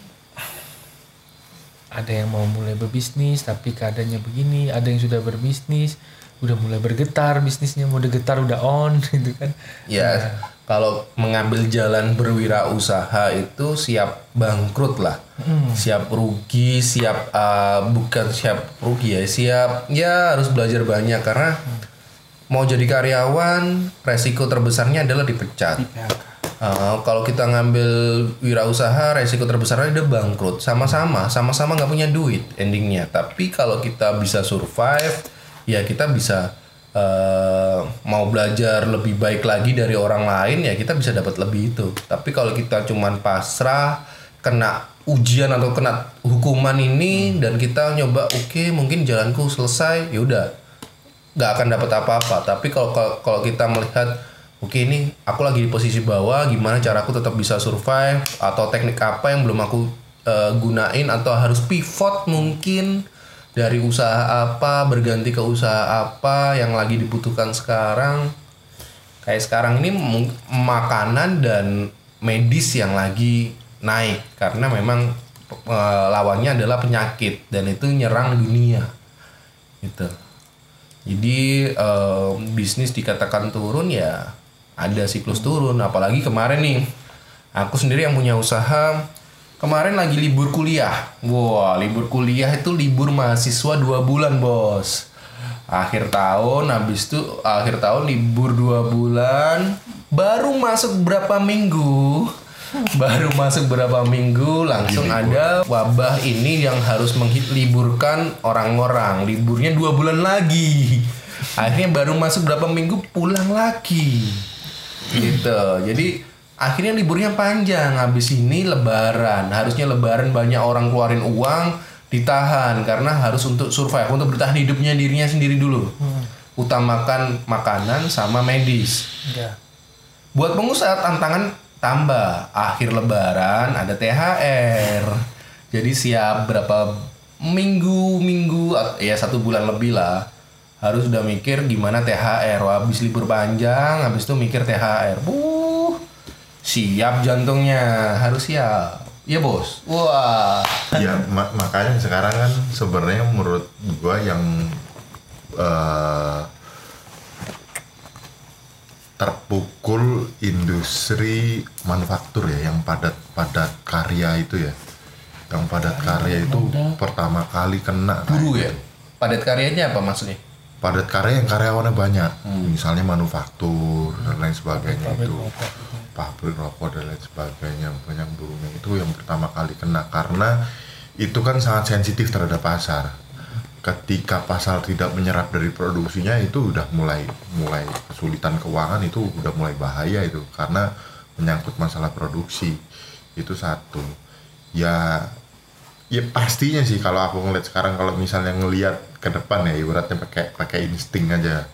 ada yang mau mulai berbisnis tapi keadaannya begini ada yang sudah berbisnis udah mulai bergetar bisnisnya mau getar udah on gitu kan. Ya, kalau mengambil jalan berwirausaha itu siap bangkrut lah. Siap rugi, siap eh, bukan siap rugi ya, siap ya harus belajar banyak karena mau jadi karyawan resiko terbesarnya adalah dipecat. di Eh, kalau kita ngambil wirausaha resiko terbesarnya dia bangkrut. Sama-sama sama-sama nggak punya duit endingnya. Tapi kalau kita bisa survive ya kita bisa eh, mau belajar lebih baik lagi dari orang lain ya kita bisa dapat lebih itu. Tapi kalau kita cuman pasrah kena ujian atau kena hukuman ini dan kita nyoba oke mungkin jalanku selesai ya udah. Nggak akan dapat apa-apa. Tapi kalau- kalau kita melihat oke ini aku lagi di posisi bawah gimana cara aku tetap bisa survive atau teknik apa yang belum aku eh, gunain atau harus pivot mungkin dari usaha apa berganti ke usaha apa yang lagi dibutuhkan sekarang? Kayak sekarang ini makanan dan medis yang lagi naik karena memang eh, lawannya adalah penyakit dan itu nyerang dunia gitu. Jadi eh, bisnis dikatakan turun ya ada siklus turun apalagi kemarin nih. Aku sendiri yang punya usaha. Kemarin lagi libur kuliah. Wah libur kuliah itu libur mahasiswa dua bulan bos. Akhir tahun habis itu akhir tahun libur dua bulan baru masuk berapa minggu. Baru masuk berapa minggu langsung ada wabah ini yang harus menghiliburkan orang-orang. Liburnya dua bulan lagi. Akhirnya baru masuk berapa minggu pulang lagi gitu. Jadi akhirnya liburnya panjang. Habis ini lebaran. Harusnya lebaran banyak orang keluarin uang ditahan. Karena harus untuk survive untuk bertahan hidupnya dirinya sendiri dulu. Utamakan makanan sama medis. Enggak buat pengusaha tantangan tambah. Akhir lebaran ada THR jadi siap berapa minggu minggu ya satu bulan lebih lah harus udah mikir gimana THR Wah, habis libur panjang habis itu mikir THR buh siap jantungnya. Harus siap. Ya bos? Wah. Ya ma- makanya sekarang kan sebenarnya menurut gua yang eh, terpukul industri manufaktur ya yang padat padat karya itu ya. Yang padat karya itu pertama kali kena buru ya? padat karyanya apa maksudnya padat karya yang karyawannya banyak. Misalnya manufaktur dan lain sebagainya itu. pabrik rokok dan lain sebagainya banyak burunya itu yang pertama kali kena karena itu kan sangat sensitif terhadap pasar. Ketika pasar tidak menyerap dari produksinya itu udah mulai mulai kesulitan keuangan itu udah mulai bahaya itu. Karena menyangkut masalah produksi. Itu satu. Ya ya pastinya sih kalau aku ngeliat sekarang kalau misalnya ngelihat ke depan ya ibaratnya pakai pakai insting aja.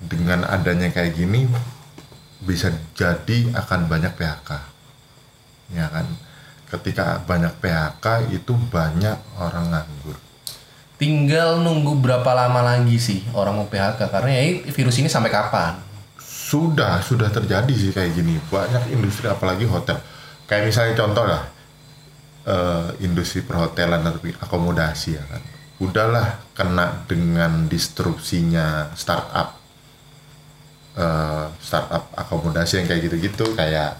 Dengan adanya kayak gini bisa jadi akan banyak PHK ya kan? Ketika banyak PHK itu banyak orang nganggur. Tinggal nunggu berapa lama lagi sih orang mau PHK karena ya virus ini sampai kapan? Sudah sudah terjadi sih kayak gini. Banyak industri apalagi hotel. Kayak misalnya contoh lah eh, industri perhotelan atau akomodasi ya kan. Udahlah kena dengan disrupsinya startup eh, startup akomodasi yang kayak gitu-gitu kayak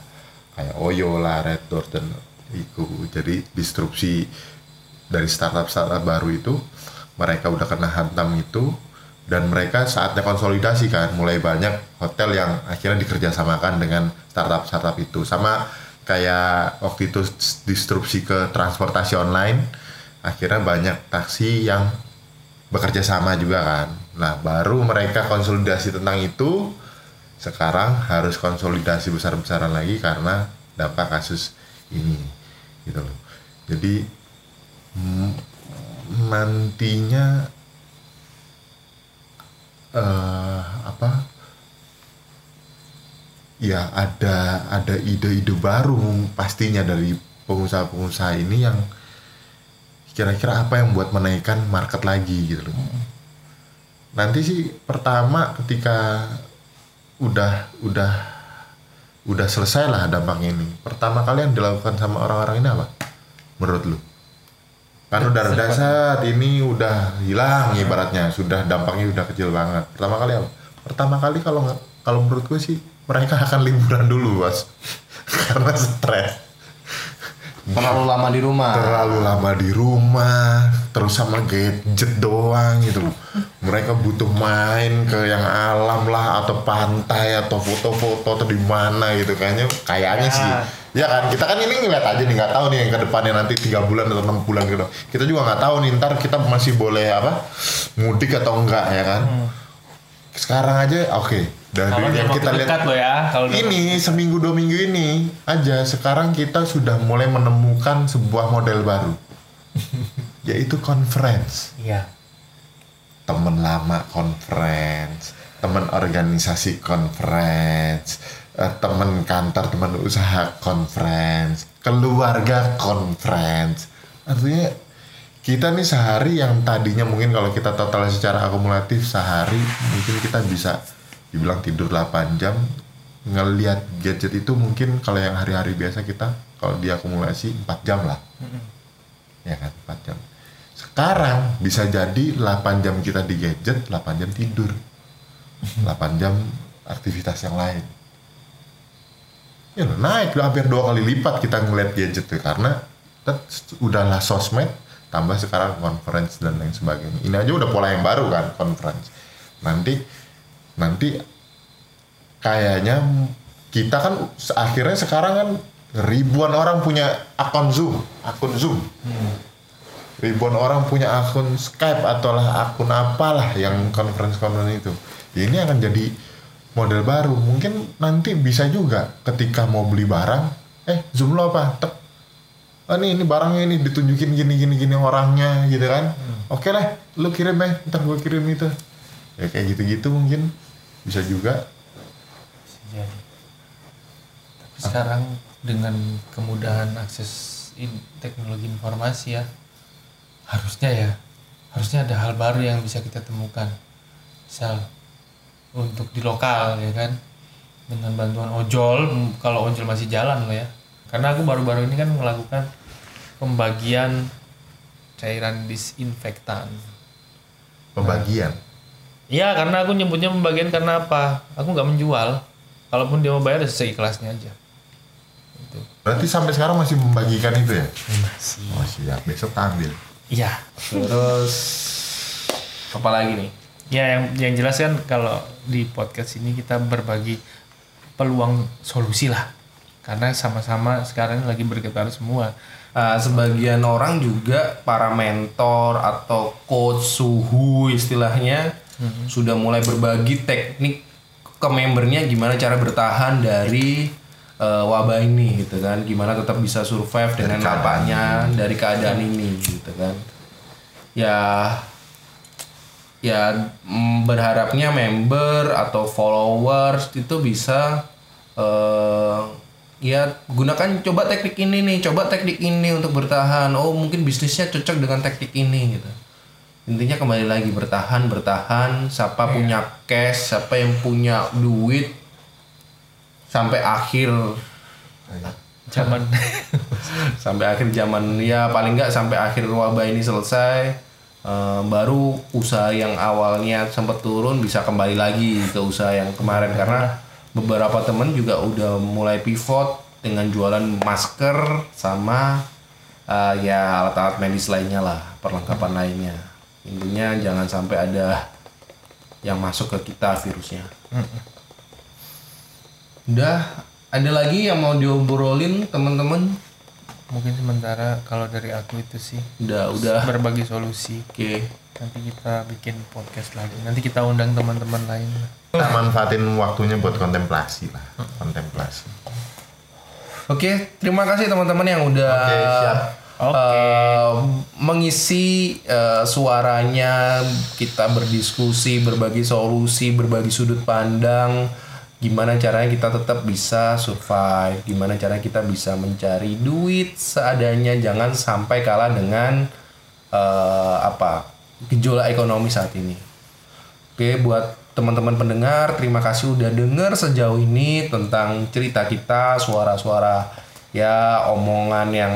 kayak Oyo lah Red Door dan itu. Jadi disrupsi dari startup startup baru itu mereka udah kena hantam itu dan mereka saatnya konsolidasi kan. Mulai banyak hotel yang akhirnya dikerjasamakan dengan startup startup itu. Sama kayak waktu itu disrupsi ke transportasi online akhirnya banyak taksi yang bekerja sama juga kan. Nah baru mereka konsolidasi tentang itu sekarang harus konsolidasi besar-besaran lagi karena dampak kasus ini gitu loh. Jadi nantinya eh apa ya ada ada ide-ide baru pastinya dari pengusaha-pengusaha ini yang kira-kira apa yang buat menaikkan market lagi gitu loh. Nanti sih pertama ketika udah udah udah selesai lah dampak ini. Pertama kali yang dilakukan sama orang-orang ini apa? Menurut lu? Kan udah reda saat ini udah hilang ibaratnya, sudah dampaknya udah kecil banget. Pertama kali apa? Pertama kali kalau kalau menurut gue sih mereka akan liburan dulu, Bos. Karena stres. Terlalu lama di rumah. terlalu lama di rumah terus sama gadget doang gitu loh mereka butuh main ke yang alam lah atau pantai atau foto-foto atau di mana gitu kayaknya kayaknya Ya. sih ya kan kita kan ini ngeliat aja nih nggak tahu nih yang ke depannya nanti tiga bulan atau enam bulan gitu kita juga nggak tahu nih ntar kita masih boleh apa mudik atau enggak ya kan sekarang aja oke dari Kalau yang kita lihat loh ya. Kalau ini seminggu dua minggu ini aja sekarang kita sudah mulai menemukan sebuah model baru yaitu conference Iya. teman lama conference teman organisasi conference eh, teman kantor teman usaha conference keluarga conference artinya kita nih sehari yang tadinya mungkin kalau kita total secara akumulatif sehari mungkin kita bisa dibilang tidur 8 jam ngelihat gadget itu mungkin kalau yang hari-hari biasa kita kalau diakumulasi 4 jam lah. Ya kan 4 jam. Sekarang bisa jadi 8 jam kita di gadget 8 jam tidur. 8 jam aktivitas yang lain. Ya loh, naik loh, hampir dua kali lipat kita ngeliat gadget tuh karena udahlah sosmed tambah sekarang conference dan lain sebagainya. Ini aja udah pola yang baru kan conference. Nanti nanti kayaknya kita kan akhirnya sekarang kan ribuan orang punya akun Zoom akun Zoom. Ribuan orang punya akun Skype atau lah akun apalah yang conference conference itu ini akan jadi model baru. Mungkin nanti bisa juga ketika mau beli barang eh zoom lo apa? Tek. oh ini ini barangnya ini ditunjukin gini gini gini orangnya gitu kan? Oke lah lu kirim eh ntar gue kirim itu. Ya kayak gitu gitu mungkin bisa juga Bisa jadi. Tapi sekarang dengan kemudahan akses in- teknologi informasi ya, harusnya ya, harusnya ada hal baru yang bisa kita temukan. Misal untuk di lokal ya kan, dengan bantuan ojol, kalau ojol masih jalan loh ya. Karena aku baru-baru ini kan melakukan pembagian cairan disinfektan. pembagian Iya, karena aku nyebutnya pembagian karena apa? Aku nggak menjual. Kalaupun dia mau bayar ya seikhlasnya aja. Itu. berarti sampai sekarang masih membagikan itu ya Masih. oh siap besok ambil Iya. Terus apa lagi nih? Ya yang yang jelas kan kalau di podcast ini kita berbagi peluang solusi lah. Karena sama-sama sekarang lagi bergetar semua. Uh, sebagian orang juga para mentor atau coach suhu istilahnya sudah mulai berbagi teknik ke membernya gimana cara bertahan dari uh, wabah ini gitu kan. Gimana tetap bisa survive dengan nampaknya dari keadaan ini gitu kan. Ya ya mm, berharapnya member atau followers itu bisa eh ya gunakan coba teknik ini nih coba teknik ini untuk bertahan. Oh mungkin bisnisnya cocok dengan teknik ini gitu intinya kembali lagi bertahan bertahan. Siapa punya cash siapa yang punya duit sampai akhir. Zaman. Sampai akhir zaman. Ya paling nggak sampai akhir wabah ini selesai eh, baru usaha yang awalnya sempat turun bisa kembali lagi ke usaha yang kemarin. Karena beberapa temen juga udah mulai pivot dengan jualan masker sama eh, ya alat-alat medis lainnya lah perlengkapan lainnya intinya jangan sampai ada yang masuk ke kita virusnya. Udah ada lagi yang mau diobrolin teman-teman? Mungkin sementara kalau dari aku itu sih Udah udah. berbagi solusi. Oke. Nanti kita bikin podcast lagi. Nanti kita undang teman-teman lain. Kita manfaatin waktunya buat kontemplasi lah. Kontemplasi. Oke, terima kasih teman-teman yang udah Oke, siap. Eh, mengisi eh, suaranya kita berdiskusi, berbagi solusi, berbagi sudut pandang, gimana caranya kita tetap bisa survive, gimana caranya kita bisa mencari duit seadanya, jangan sampai kalah dengan eh, apa gejolak ekonomi saat ini. Oke, buat teman-teman pendengar, terima kasih udah denger sejauh ini tentang cerita kita, suara-suara ya omongan yang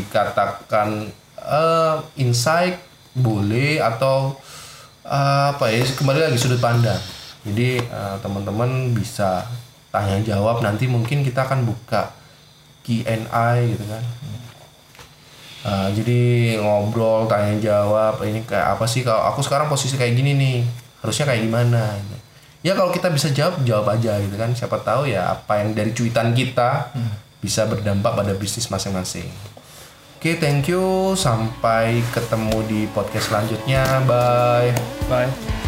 dikatakan eh, insight boleh atau eh, apa ya kembali lagi sudut pandang. Jadi eh, teman-teman bisa tanya jawab nanti mungkin kita akan buka Q&A gitu kan. Uh, jadi ngobrol tanya jawab ini kayak apa sih kalau aku sekarang posisi kayak gini nih harusnya kayak gimana gitu. ya kalau kita bisa jawab jawab aja gitu kan siapa tahu ya apa yang dari cuitan kita bisa berdampak pada bisnis masing-masing oke thank you. Sampai ketemu di podcast selanjutnya. Bye. Bye.